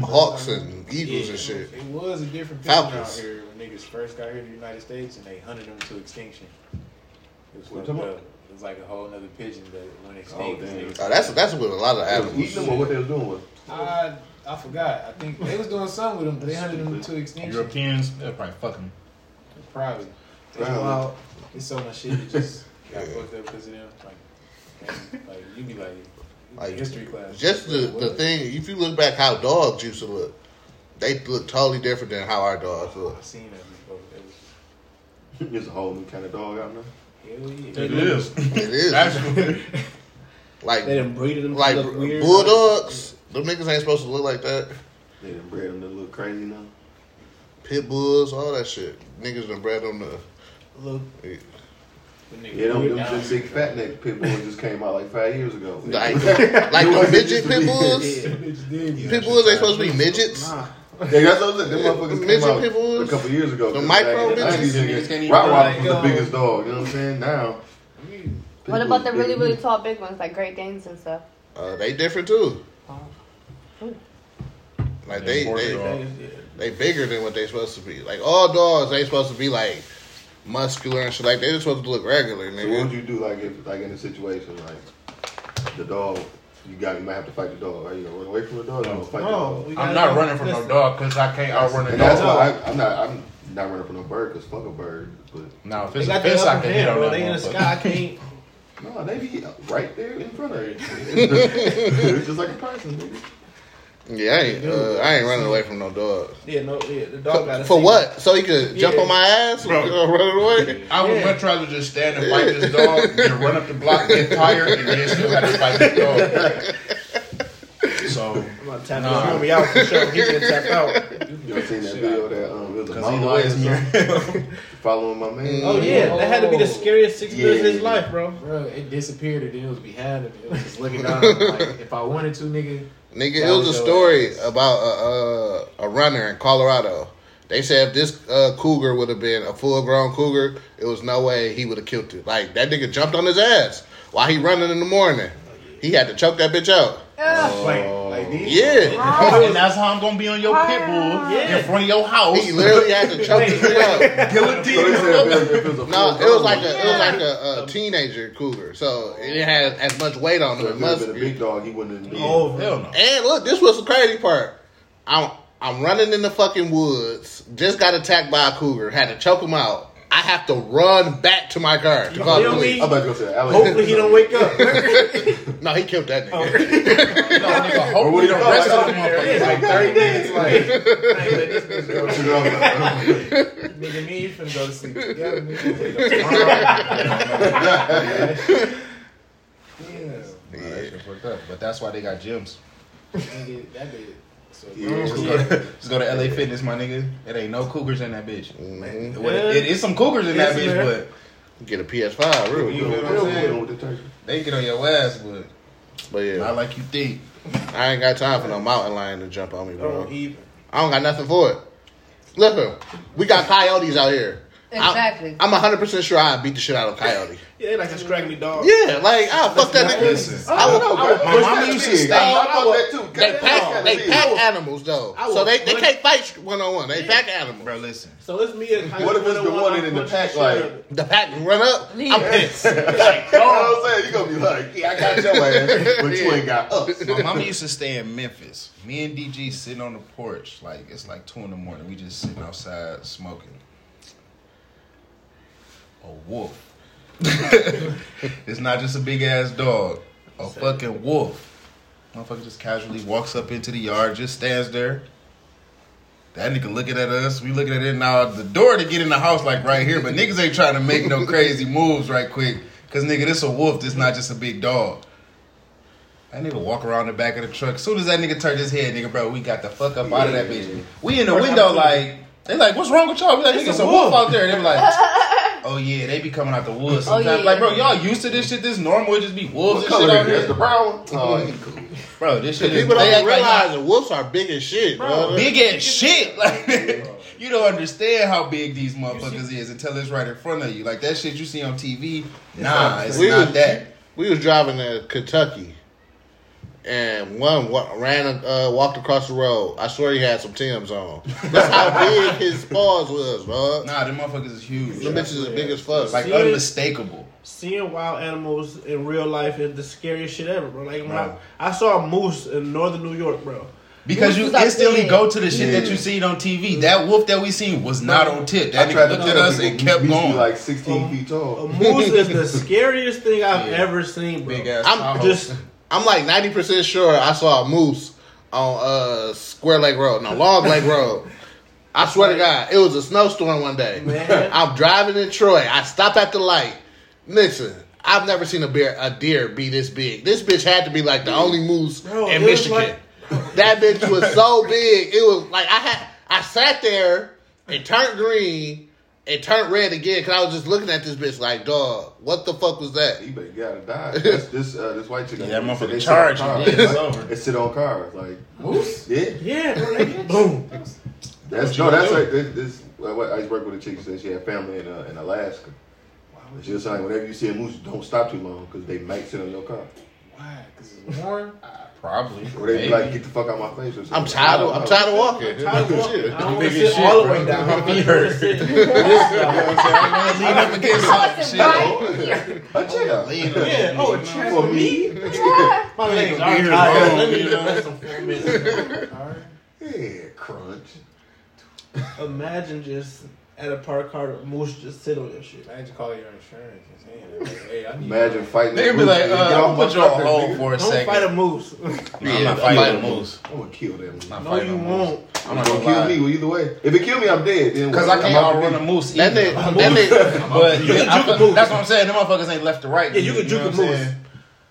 hawks and eagles and shit. It was a different pigeon out here when niggas first got here to the United States and they hunted them to extinction. It was What fucked you talking up. It was like a whole other pigeon that went Oh, extinct. damn. Niggas- Uh, that's that's what a lot of They was animals. eating them or what they was doing with them? I I forgot. I think they was doing something with them, but they hunted them to extinction. Europeans, they're probably fucking. Probably. That's Probably. wild. It's so much shit that just got Yeah. fucked up because of them. Like, and, like you be like, Like, history class. Just the, the thing, if you look back how dogs used to look, they look totally different than how our dogs look. I seen that before. That was There's a whole new kind of dog out now. Hell yeah. It is. It is Actually, like They done breeded them to like look weird. bulldogs. Them niggas ain't supposed to look like that. They done bred them to look crazy now. Pit bulls, all that shit. Niggas done bred them to. Look, The Yeah, them, weird them, down. them big fat neck pit bulls just came out like five years ago. Like, like the midget pit bulls. Bitch did. Pit bulls ain't supposed to be midgets. nah. Yeah, that's what I'm saying. Them motherfuckers Midget came out pit a couple years ago. The 'cause micro back in the midgets? 90s, Niggas can't even Rottweiler was the biggest dog. You know what I'm saying? Now. What about the really, really tall big ones like Great Danes and stuff? Uh, they different too. Like they, they Dog. they bigger than what they supposed to be. Like all dogs they supposed to be like muscular and shit. Like they just supposed to look regular, So what would you do like if like in a situation like the dog you got you might have to fight the dog. Are you gonna run away from the dog or you gonna fight No, the dog? I'm not running from no dog because I can't outrun a And that's dog. why I, I'm not I'm not running from no bird because fuck a bird. But Now if They it's a got that fence, I can hit hand, on They in the sky. I can't. no, they be right there in front of you. it's just like a person. Nigga. Yeah, I ain't. Uh, I ain't running away from no dog. Yeah, no, yeah. The dog got For, for what? So he could jump Yeah. on my ass, Bro. bro. Running away. I would Yeah. much rather just stand and fight this dog than run up the block, get tired, and then still have to fight this dog. So, I'm gonna tap Nah. this homie out for sure. He can tap out. You ever seen that video that um it was a because mountain either way, it's lion me. or something following my man? Oh yeah, that had to be the scariest six years of his Yeah. life, bro. Bro, it disappeared and then it was behind him. It was just looking down. Like, if I wanted to, nigga, Nigga, it was a story about a, a a runner in Colorado. They said if this uh, cougar would have been a full grown cougar, it was no way he would have killed it. Like that nigga jumped on his ass while he running in the morning. He had to choke that bitch out. Ugh. like, oh. like these. Yeah, and that's how I'm gonna be on your pit bull Yeah. in front of your house. he literally had to choke this bitch out. guillotine. So they said if it, if it was No, it was like one, a it was like a, a teenager cougar, so it didn't have as much weight on so him. if It it must been a big dog, he wouldn't have been. Oh, Hell no. And look, this was the crazy part. I'm I'm running in the fucking woods. Just got attacked by a cougar. Had to choke him out. I have to run back to my car to You call the police. I'm about to go say the alligator. Hopefully he don't wake up. No, he killed that nigga. No, oh. nigga, hopefully what do the you call rest it? of the It's like 30 minutes. Like, I ain't let this bitch go to sleep. Yeah, Nigga, me, you finna go to sleep together. Nigga. Yeah. That shit fucked up. But that's why they got gyms. Nigga, that bitch. So, Just go, just go to LA Fitness, my nigga. It ain't no cougars in that bitch. Mhm. Well, it, it is some cougars in that bitch, man. but Get a PS5, You really. feel what I'm saying? with the turkey. they get on your ass, but But yeah, not like you think. I ain't got time for no mountain lion to jump on me, bro. Don't even. I don't got nothing for it. Listen, we got coyotes out here. Exactly. I'm 100 percent sure I beat the shit out of Coyote. Yeah, they like a scraggly dog. Yeah, like I fuck that nigga. Listen, I don't know, bro. My mama used to stay- I thought that too. They pack, they pack animals though, I so they, they can't fight one on one. They pack animals. bro, listen. So it's me and What if it's the one in the pack, like- The pack run up. Leave. I'm pissed. You know what I'm saying? You gonna be like, yeah, I got your ass, but you ain't got us. My mama used to stay in Memphis. Me and DG sitting on the porch, like it's like two in the morning. We just sitting outside smoking. A wolf. it's not just a big ass dog. A fucking wolf. Motherfucker just casually walks up into the yard, just stands there. That nigga looking at us, we looking at it now. The door to get in the house like right here, but niggas ain't trying to make no crazy moves right quick. Cause nigga, this a wolf, this not just a big dog. That nigga walk around the back of the truck. Soon as that nigga turned his head, nigga, bro, we got the fuck up out of that bitch. We in the window like, they like, what's wrong with y'all? We like, nigga, it's a wolf out there. and They be like, oh yeah, they be coming out the woods Oh, yeah. Like, bro, y'all used to this shit. This normal. It just be wolves What and shit out is it? That's the here. brown? Oh, oh cool. Bro, this shit is People they don't act like realize y'all- that wolves are big as shit, bro. big ass shit. Like you don't understand how big these motherfuckers is until it's right in front of you. Like that shit you see on TV. Nah, it's We not was- that. We was driving to Kentucky, and one wa- ran, uh, walked across the road. I swear he had some Tims on. That's how big his paws was, bro. Nah, them motherfuckers is huge. Them bitches is big as fuck. Like See? unmistakable. Seeing wild animals in real life is the scariest shit ever, bro. Like when Bro. I, I saw a moose in northern New York, bro. Because you Wolves are instantly big. go to the shit that Yeah. you seen on TV. That wolf that we seen was not on tip. That I tried nigga to looked at tell us and kept we used to be going. like 16 Um, feet A tall. moose is the scariest thing I've Yeah. ever seen, bro. Big ass. I'm Tahoe. Just I'm like 90% sure I saw a moose on uh, Square Lake Road, no, Long Lake Road. I swear to God, it was a snowstorm one day. Man. I'm driving in Troy. I stop at the light. Listen, I've never seen a bear, a deer be this big. This bitch had to be like the only moose Bro, in Michigan. like- that bitch was so big. It was like I had. I sat there. and turned green. It turned red again because I was just looking at this bitch like, dog, what the fuck was that? You better gotta die. That's, this uh, this white chick. Yeah, that they motherfucker sit charge you, it's over. They sit on cars like moose. Yeah, yeah, bro. Like, boom. that's no. That's like this. this well, what- I used to work with a chick. She said she had family in uh, in Alaska. And she was saying whenever you see a moose, don't stop too long because they might sit on your car. Why? Because it's warm. Uh, probably. Or they be like, get the fuck out my face. Or something. I'm tired. Of, I'm tired of walking. I'm Tired of walking. I don't want to Big as sit all the shit, way bro. down. My I feet just hurt. wanna sit this Lean up against something. Shit. Right. A chair. Lean way. up. Yeah. Oh, a chair For for me. me. My legs are Beard tired. long, Let me you know. know. some four minutes. Alright. Yeah, crunch. Imagine just at a park car, moose just sit on your shit. Imagine calling your insurance and saying, "Hey, I need." Imagine fighting. They that be like, and uh, I'm gonna put you on hold nigga. for a Don't second. fight a moose. No, I'm Yeah, not fighting a a moose. I'm gonna kill that moose. Not No, fighting you a moose. won't. I'm not gonna gonna kill me well, either way. If it kill me, I'm dead. Then Cause? I can't I'm out outrun the a beat. moose That either. nigga, that nigga, But You can juke a moose. that's what I'm saying. Them motherfuckers ain't left to right. Yeah, you can juke know a what moose.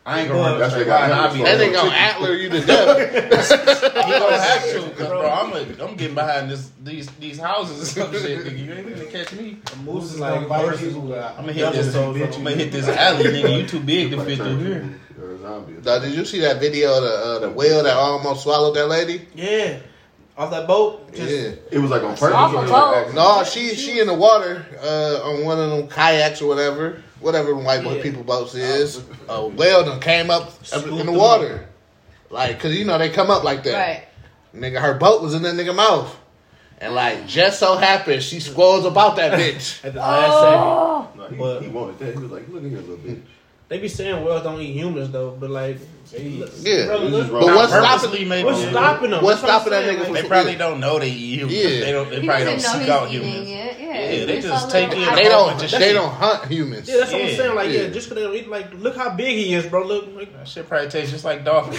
Saying? I ain't gonna run That's straight what they line. I'll be that for. nigga gonna antler you to death. He gonna have to, cause bro, I'm, a, I'm getting behind this these these houses and some shit. Nigga, you ain't gonna catch me. A moose is like like bite versus people who got I'm gonna hit this. double I'm gonna hit this alley, nigga. You too big to fit through here. into. Now, did you see that video of the uh, the whale that almost swallowed that lady? Yeah. Off that boat. Just, Yeah. It was like on purpose. Off a boat. No, she she in the water uh, on one of them kayaks or whatever, whatever white boy Yeah. people boats is. A whale done came up up Swooped in the water, like cause you know they come up like that. Right. Nigga, her boat was in that nigga mouth, and like just so happened she squirrels about that bitch. At the last second. Oh. No, he, But- he wanted that. He was like, look at here, little bitch. They be saying whales don't eat humans though, but like, Yeah. Yeah, Bro, look- but what's stopping? Purposely, maybe. what's stopping them? What's That's what I'm stopping that nigga like, They probably don't know they eat humans. Yeah. They don't. They He probably don't seek out humans. it. Yeah, Yeah, he they just take in- They don't. of They shit. don't hunt humans. Yeah, that's what I'm saying. Like, yeah, Yeah. just because they don't eat, like, look how big he is, bro. Look, like, That shit probably tastes just like dolphin.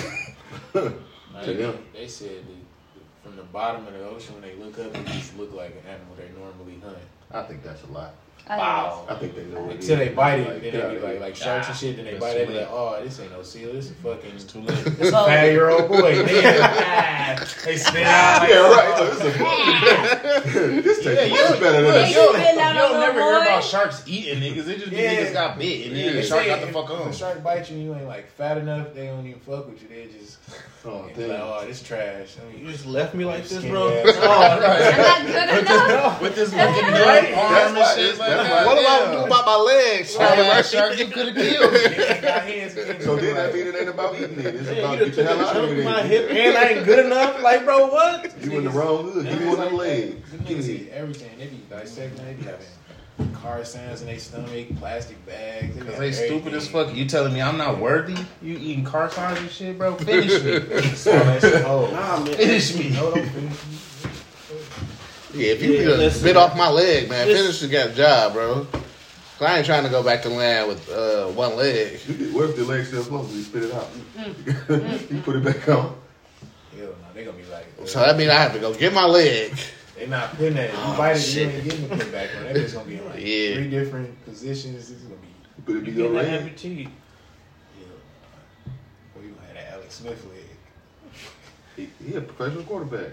Like, To them. they said that from the bottom of the ocean, when they look up, it just look like an animal they normally hunt. I think that's a lie. I Wow. I think they know it Until they bite it, Like, then they be like, like sharks and shit. Then they bite it, too be like, oh, this ain't no seal. This is fucking It's too late. this So- five year old boy. Then they spit out. Like, Yeah, right. So this is a, this tastes Yeah, much better than Look, that. you'll, spit out you'll on never hear about sharks eating niggas. It just be Yeah. niggas got bit and then They the shark got the if- fuck If on. a shark bites you and you ain't like fat enough, they don't even fuck with you. They just Oh, they be like, oh, this trash. I mean, You just left me like this, bro. ass. Oh, I'm not good enough. With this fucking Right. arm and shit like that. What am I gonna do about my legs? Oh, that Shark? shark you could have killed me. they ain't got hands. So then that mean it ain't about eating it. It's Yeah, about you get done the took hell a out chunk of of here. my hip and I ain't good enough. Like, bro, what? You in the wrong hood. Give me one of them legs. Them Give niggas me everything. They be dissecting. They be having car sounds in their stomach, plastic bags. Cause having they stupid as fuck. You telling me I'm not worthy? You eating car signs and shit, bro? Finish me. So that shit, Nah, man. Finish me. no, don't finish. Yeah, if you Yeah, bit- listen. bit off my leg, man, Listen. finish the goddamn job, bro. 'Cause I ain't trying to go back to land with uh, one leg. You did- What if the leg still closed? You spit it out. you put it back on. Hell no, they gonna be like, uh, So that means I have to go get my leg. They not putting that. If you Oh, bite it, shit. you ain't getting the put back on. That bitch gonna be in like Yeah. three different positions. It's gonna be, Put it You be your getting leg. an amputee. yeah. Or you gonna have that Alex Smith leg. He, he a professional quarterback.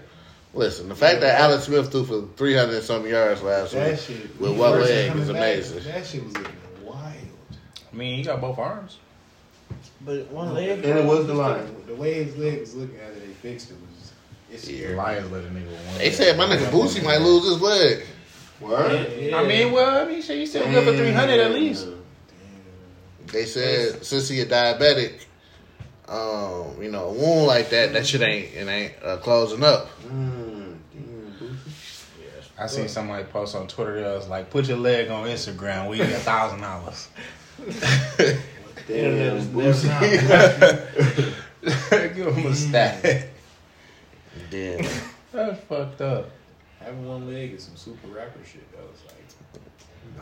Listen, the fact that Alex Smith threw for 300 and some yards last That week shit. with one leg coming is back, amazing. That shit was looking wild. I mean, he got both arms. But one leg. And it was the line. The way his leg was looking at it, they fixed it was, it's Yeah. Lions let a nigga win. They said my nigga Boosie might lose his leg. Word? Yeah. I mean, well, I mean, shit, you still good for 300 at least. They said since he a diabetic, um, you know, a wound like that, that shit ain't it ain't uh, closing up. Mm, damn, Boosie. I seen somebody post on Twitter that was like, put your leg on Instagram, we get a thousand dollars. Damn, Boosie. Give him a stat. Damn. That's fucked up. Having one leg is some super rapper shit. though. was like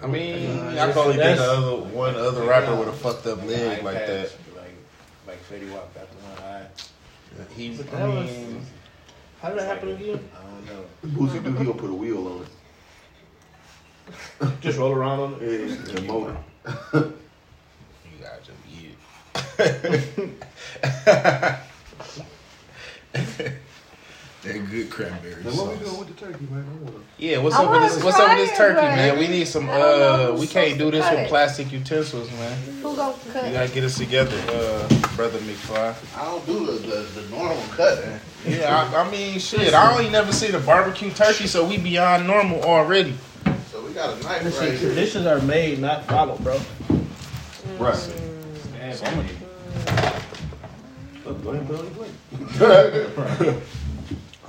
I mean, Yeah, I can only think of other, one other rapper with a fucked up leg like patch, that. Like like Fetty Wap got the one eye. He, But I that was- mean, How did that happen again? I don't know. Boosie do, he gonna put a wheel on it. Just roll around on it. Yeah, the motor. you gotta just eat it. They're good cranberry Now, what we sauce. doing with the turkey, man? I wanna. Yeah, what's I up with this? What's up with this try it, turkey, but man? We need some. I don't know Uh, we can't do this with it. plastic utensils, man. Who gonna You cut? gotta get us together, uh, brother McFlei. I don't do the, the, the normal cutting. Yeah, I, I mean, shit. I only never seen a barbecue turkey, so we beyond normal already. So we got a knife Listen, right here. traditions are made, not followed, bro. Right. Man, Somebody- Look, Go ahead, put it on your plate.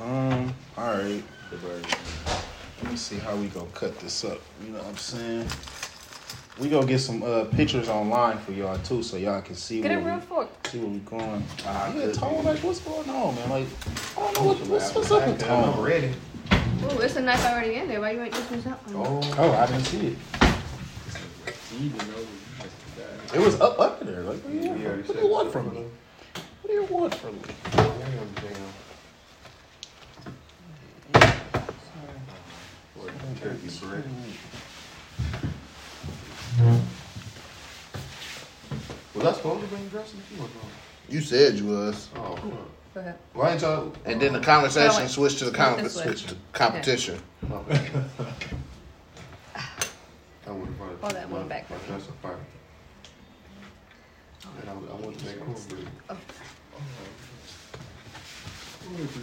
Um. All right. Let me see how we gonna cut this up. You know what I'm saying? We gonna get some uh, pictures online for y'all too, so y'all can see Get a where real we, fork. see where we going. Ah, yeah, good. Tone, like what's going on, man? Like, I don't know what, what's, what's up with I'm Tone. ready. Ooh, it's a knife already in there. Why you ain't using something? Oh, Oh, I didn't see it. he didn't know he must It was up under there. Like, what do you, what do you want from me? What do you want from me? damn, damn. Turkey breast. Was I supposed to bring dressing if you wasn't? You said you was. Oh, fuck. Go ahead. Why ain't y'all? And then the conversation Oh, switched to the Switch com- this way. switched to competition. My bad. I would have brought Hold that one back. My dress of fire. Oh. And I, I went to make cornbread. Oh. Oh.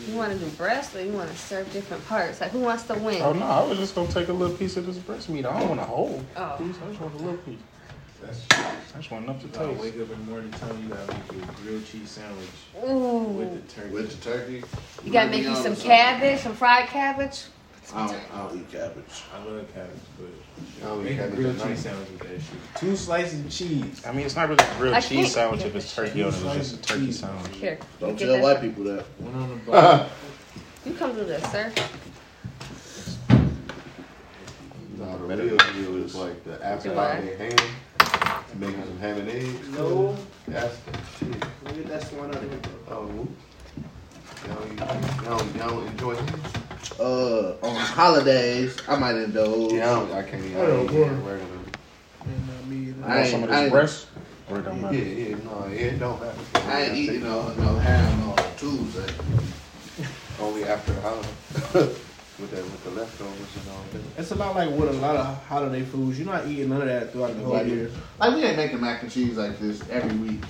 You want to do breast or you want to serve different parts? Like, who wants to win? Oh no, I was just gonna take a little piece of this breast meat. I don't want a whole Oh. piece. I just want a little piece. That's I just want enough to you taste. wake up in the morning telling you gotta make you a grilled cheese sandwich Ooh. with the turkey. With the turkey. You gotta make you some cabbage, some fried cabbage. I don't, I don't eat cabbage. I love cabbage, but I make a grilled at cheese sandwich with that shit. Two slices of cheese. I mean, it's not really a grilled I cheese can't- sandwich if it's turkey on it. It's just a turkey Cheese. sandwich. Here. Don't get tell that. white people that. One on the bottom. You come do this, sir. No, the real deal is like the apple Do I? out in hand, making some ham and eggs. No, That's the shit. that's the one out here. Oh, whoop. Y'all, y'all, y'all, y'all enjoy it? Uh, on holidays, I might indulge. Yeah, I, don't, I can't eat. I I don't care. regular. And not me I want ain't- some of I this ain't- breast? Or it don't Yeah, matter? yeah, no, it don't matter. I ain't eating no no ham on Tuesday. Only after the holiday. with that with the leftovers and all that. It's a lot like with a lot of holiday foods. You're not eating none of that throughout the whole Like, year. like we ain't making mac and cheese like this every week.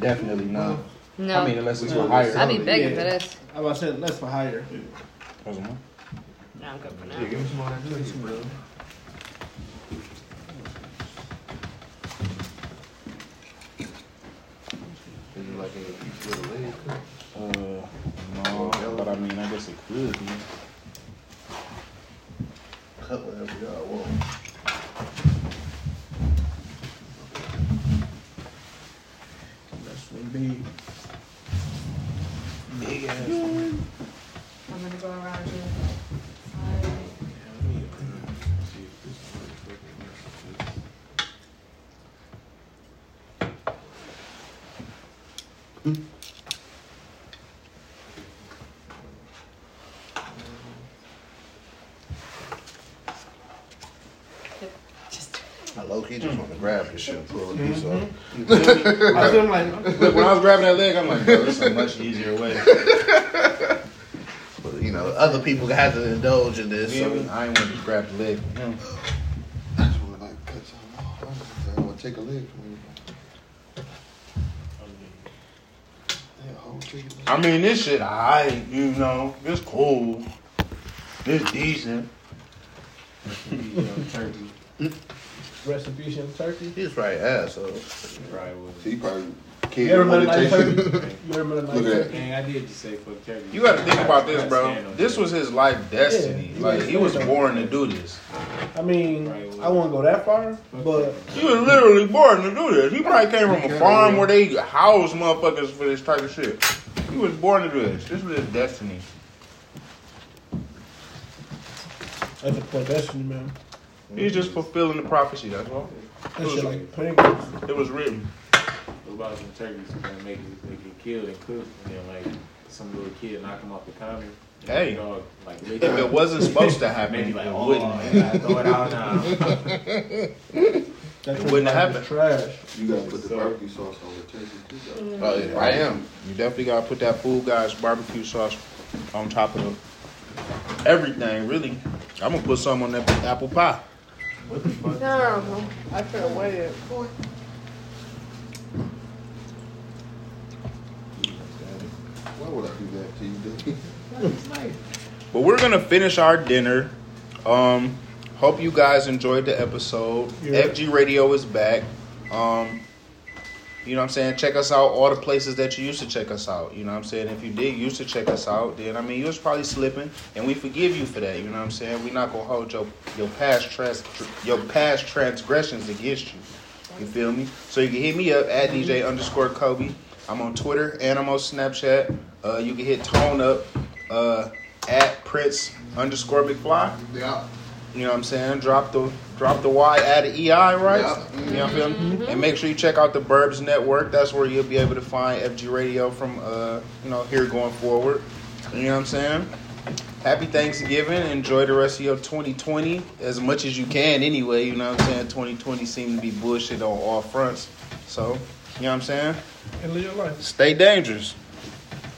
Definitely not. No, I mean, unless it's We for will hire. I'd be begging Yeah. for this. I was saying less for hire. How's it, man? No, I'm good for Yeah, give me some more of that cookie, bro. Is it like a piece of the leg cut? Uh, no, but I mean, I guess it could be. Cut whatever y'all want. That's one big. Big ass. I'm gonna go around you. See if this motherfucker works. I low key just want to grab this shit and pull a piece off. Mm-hmm. I feel like when I was grabbing that leg, I'm like, bro, this is a much easier way. But you know, other people have to indulge in this. You know So. I mean? I ain't want to grab the leg from him. I just want to like cut something off. I want to take a leg from you. Yeah, whole chicken. I mean, this shit, I, you know, it's cool. It's decent. You know, turkey. rest in turkey. He's right ass. So Right with So you probably You can't ever met a nice turkey? it. You ever met a nice that. turkey? Gang, I did just say fuck turkey. You got to think about this, bro. This was his life destiny. Yeah, Like, he he was was- born to do this. I mean, I won't go that far, but He was literally born to do this. He probably came from a farm where they house motherfuckers for this type of shit. He was born to do this. This was his destiny. that's a poor destiny, man. He's just fulfilling the prophecy, that's all. That shit like Pringles. It was written. What about some turkeys who gonna make it, they get killed and cooked, and then like some little kid knock them off the counter? Hey. dog, like If it wasn't supposed to happen, maybe it like, oh, wouldn't. I gotta throw it out now. That It shit wouldn't like have is Trash. You gotta put the barbecue sauce on the turkey too. though. oh yeah, I am. You definitely gotta put that Food Guys barbecue sauce on top of everything, really. I'm gonna put some on that apple pie. What the fuck? No, I should have waited. Why would I do that to you, dude? But we're gonna finish our dinner. Um, hope you guys enjoyed the episode. Yeah. FG Radio is back. Um, you know what I'm saying? Check us out all the places that you used to check us out. You know what I'm saying? If you did used to check us out, then I mean you was probably slipping, and we forgive you for that. You know what I'm saying? We're not gonna hold your your past trans your past transgressions against you. You feel me? So you can hit me up at DJ underscore Kobe. I'm on Twitter and I'm on Snapchat. Uh, you can hit Tone up uh, at Prince underscore McFlei. yeah. You know what I'm saying? Drop the drop the Y, add an EI, right? Yeah. You know what I'm feeling? And make sure you check out the Burbs Network. That's where you'll be able to find FG Radio from uh, you know, here going forward. You know what I'm saying? Happy Thanksgiving. Enjoy the rest of your 2020 as much as you can anyway. You know what I'm saying? 2020 seemed to be bullshit on all fronts. So, you know what I'm saying? And live your life. Stay dangerous.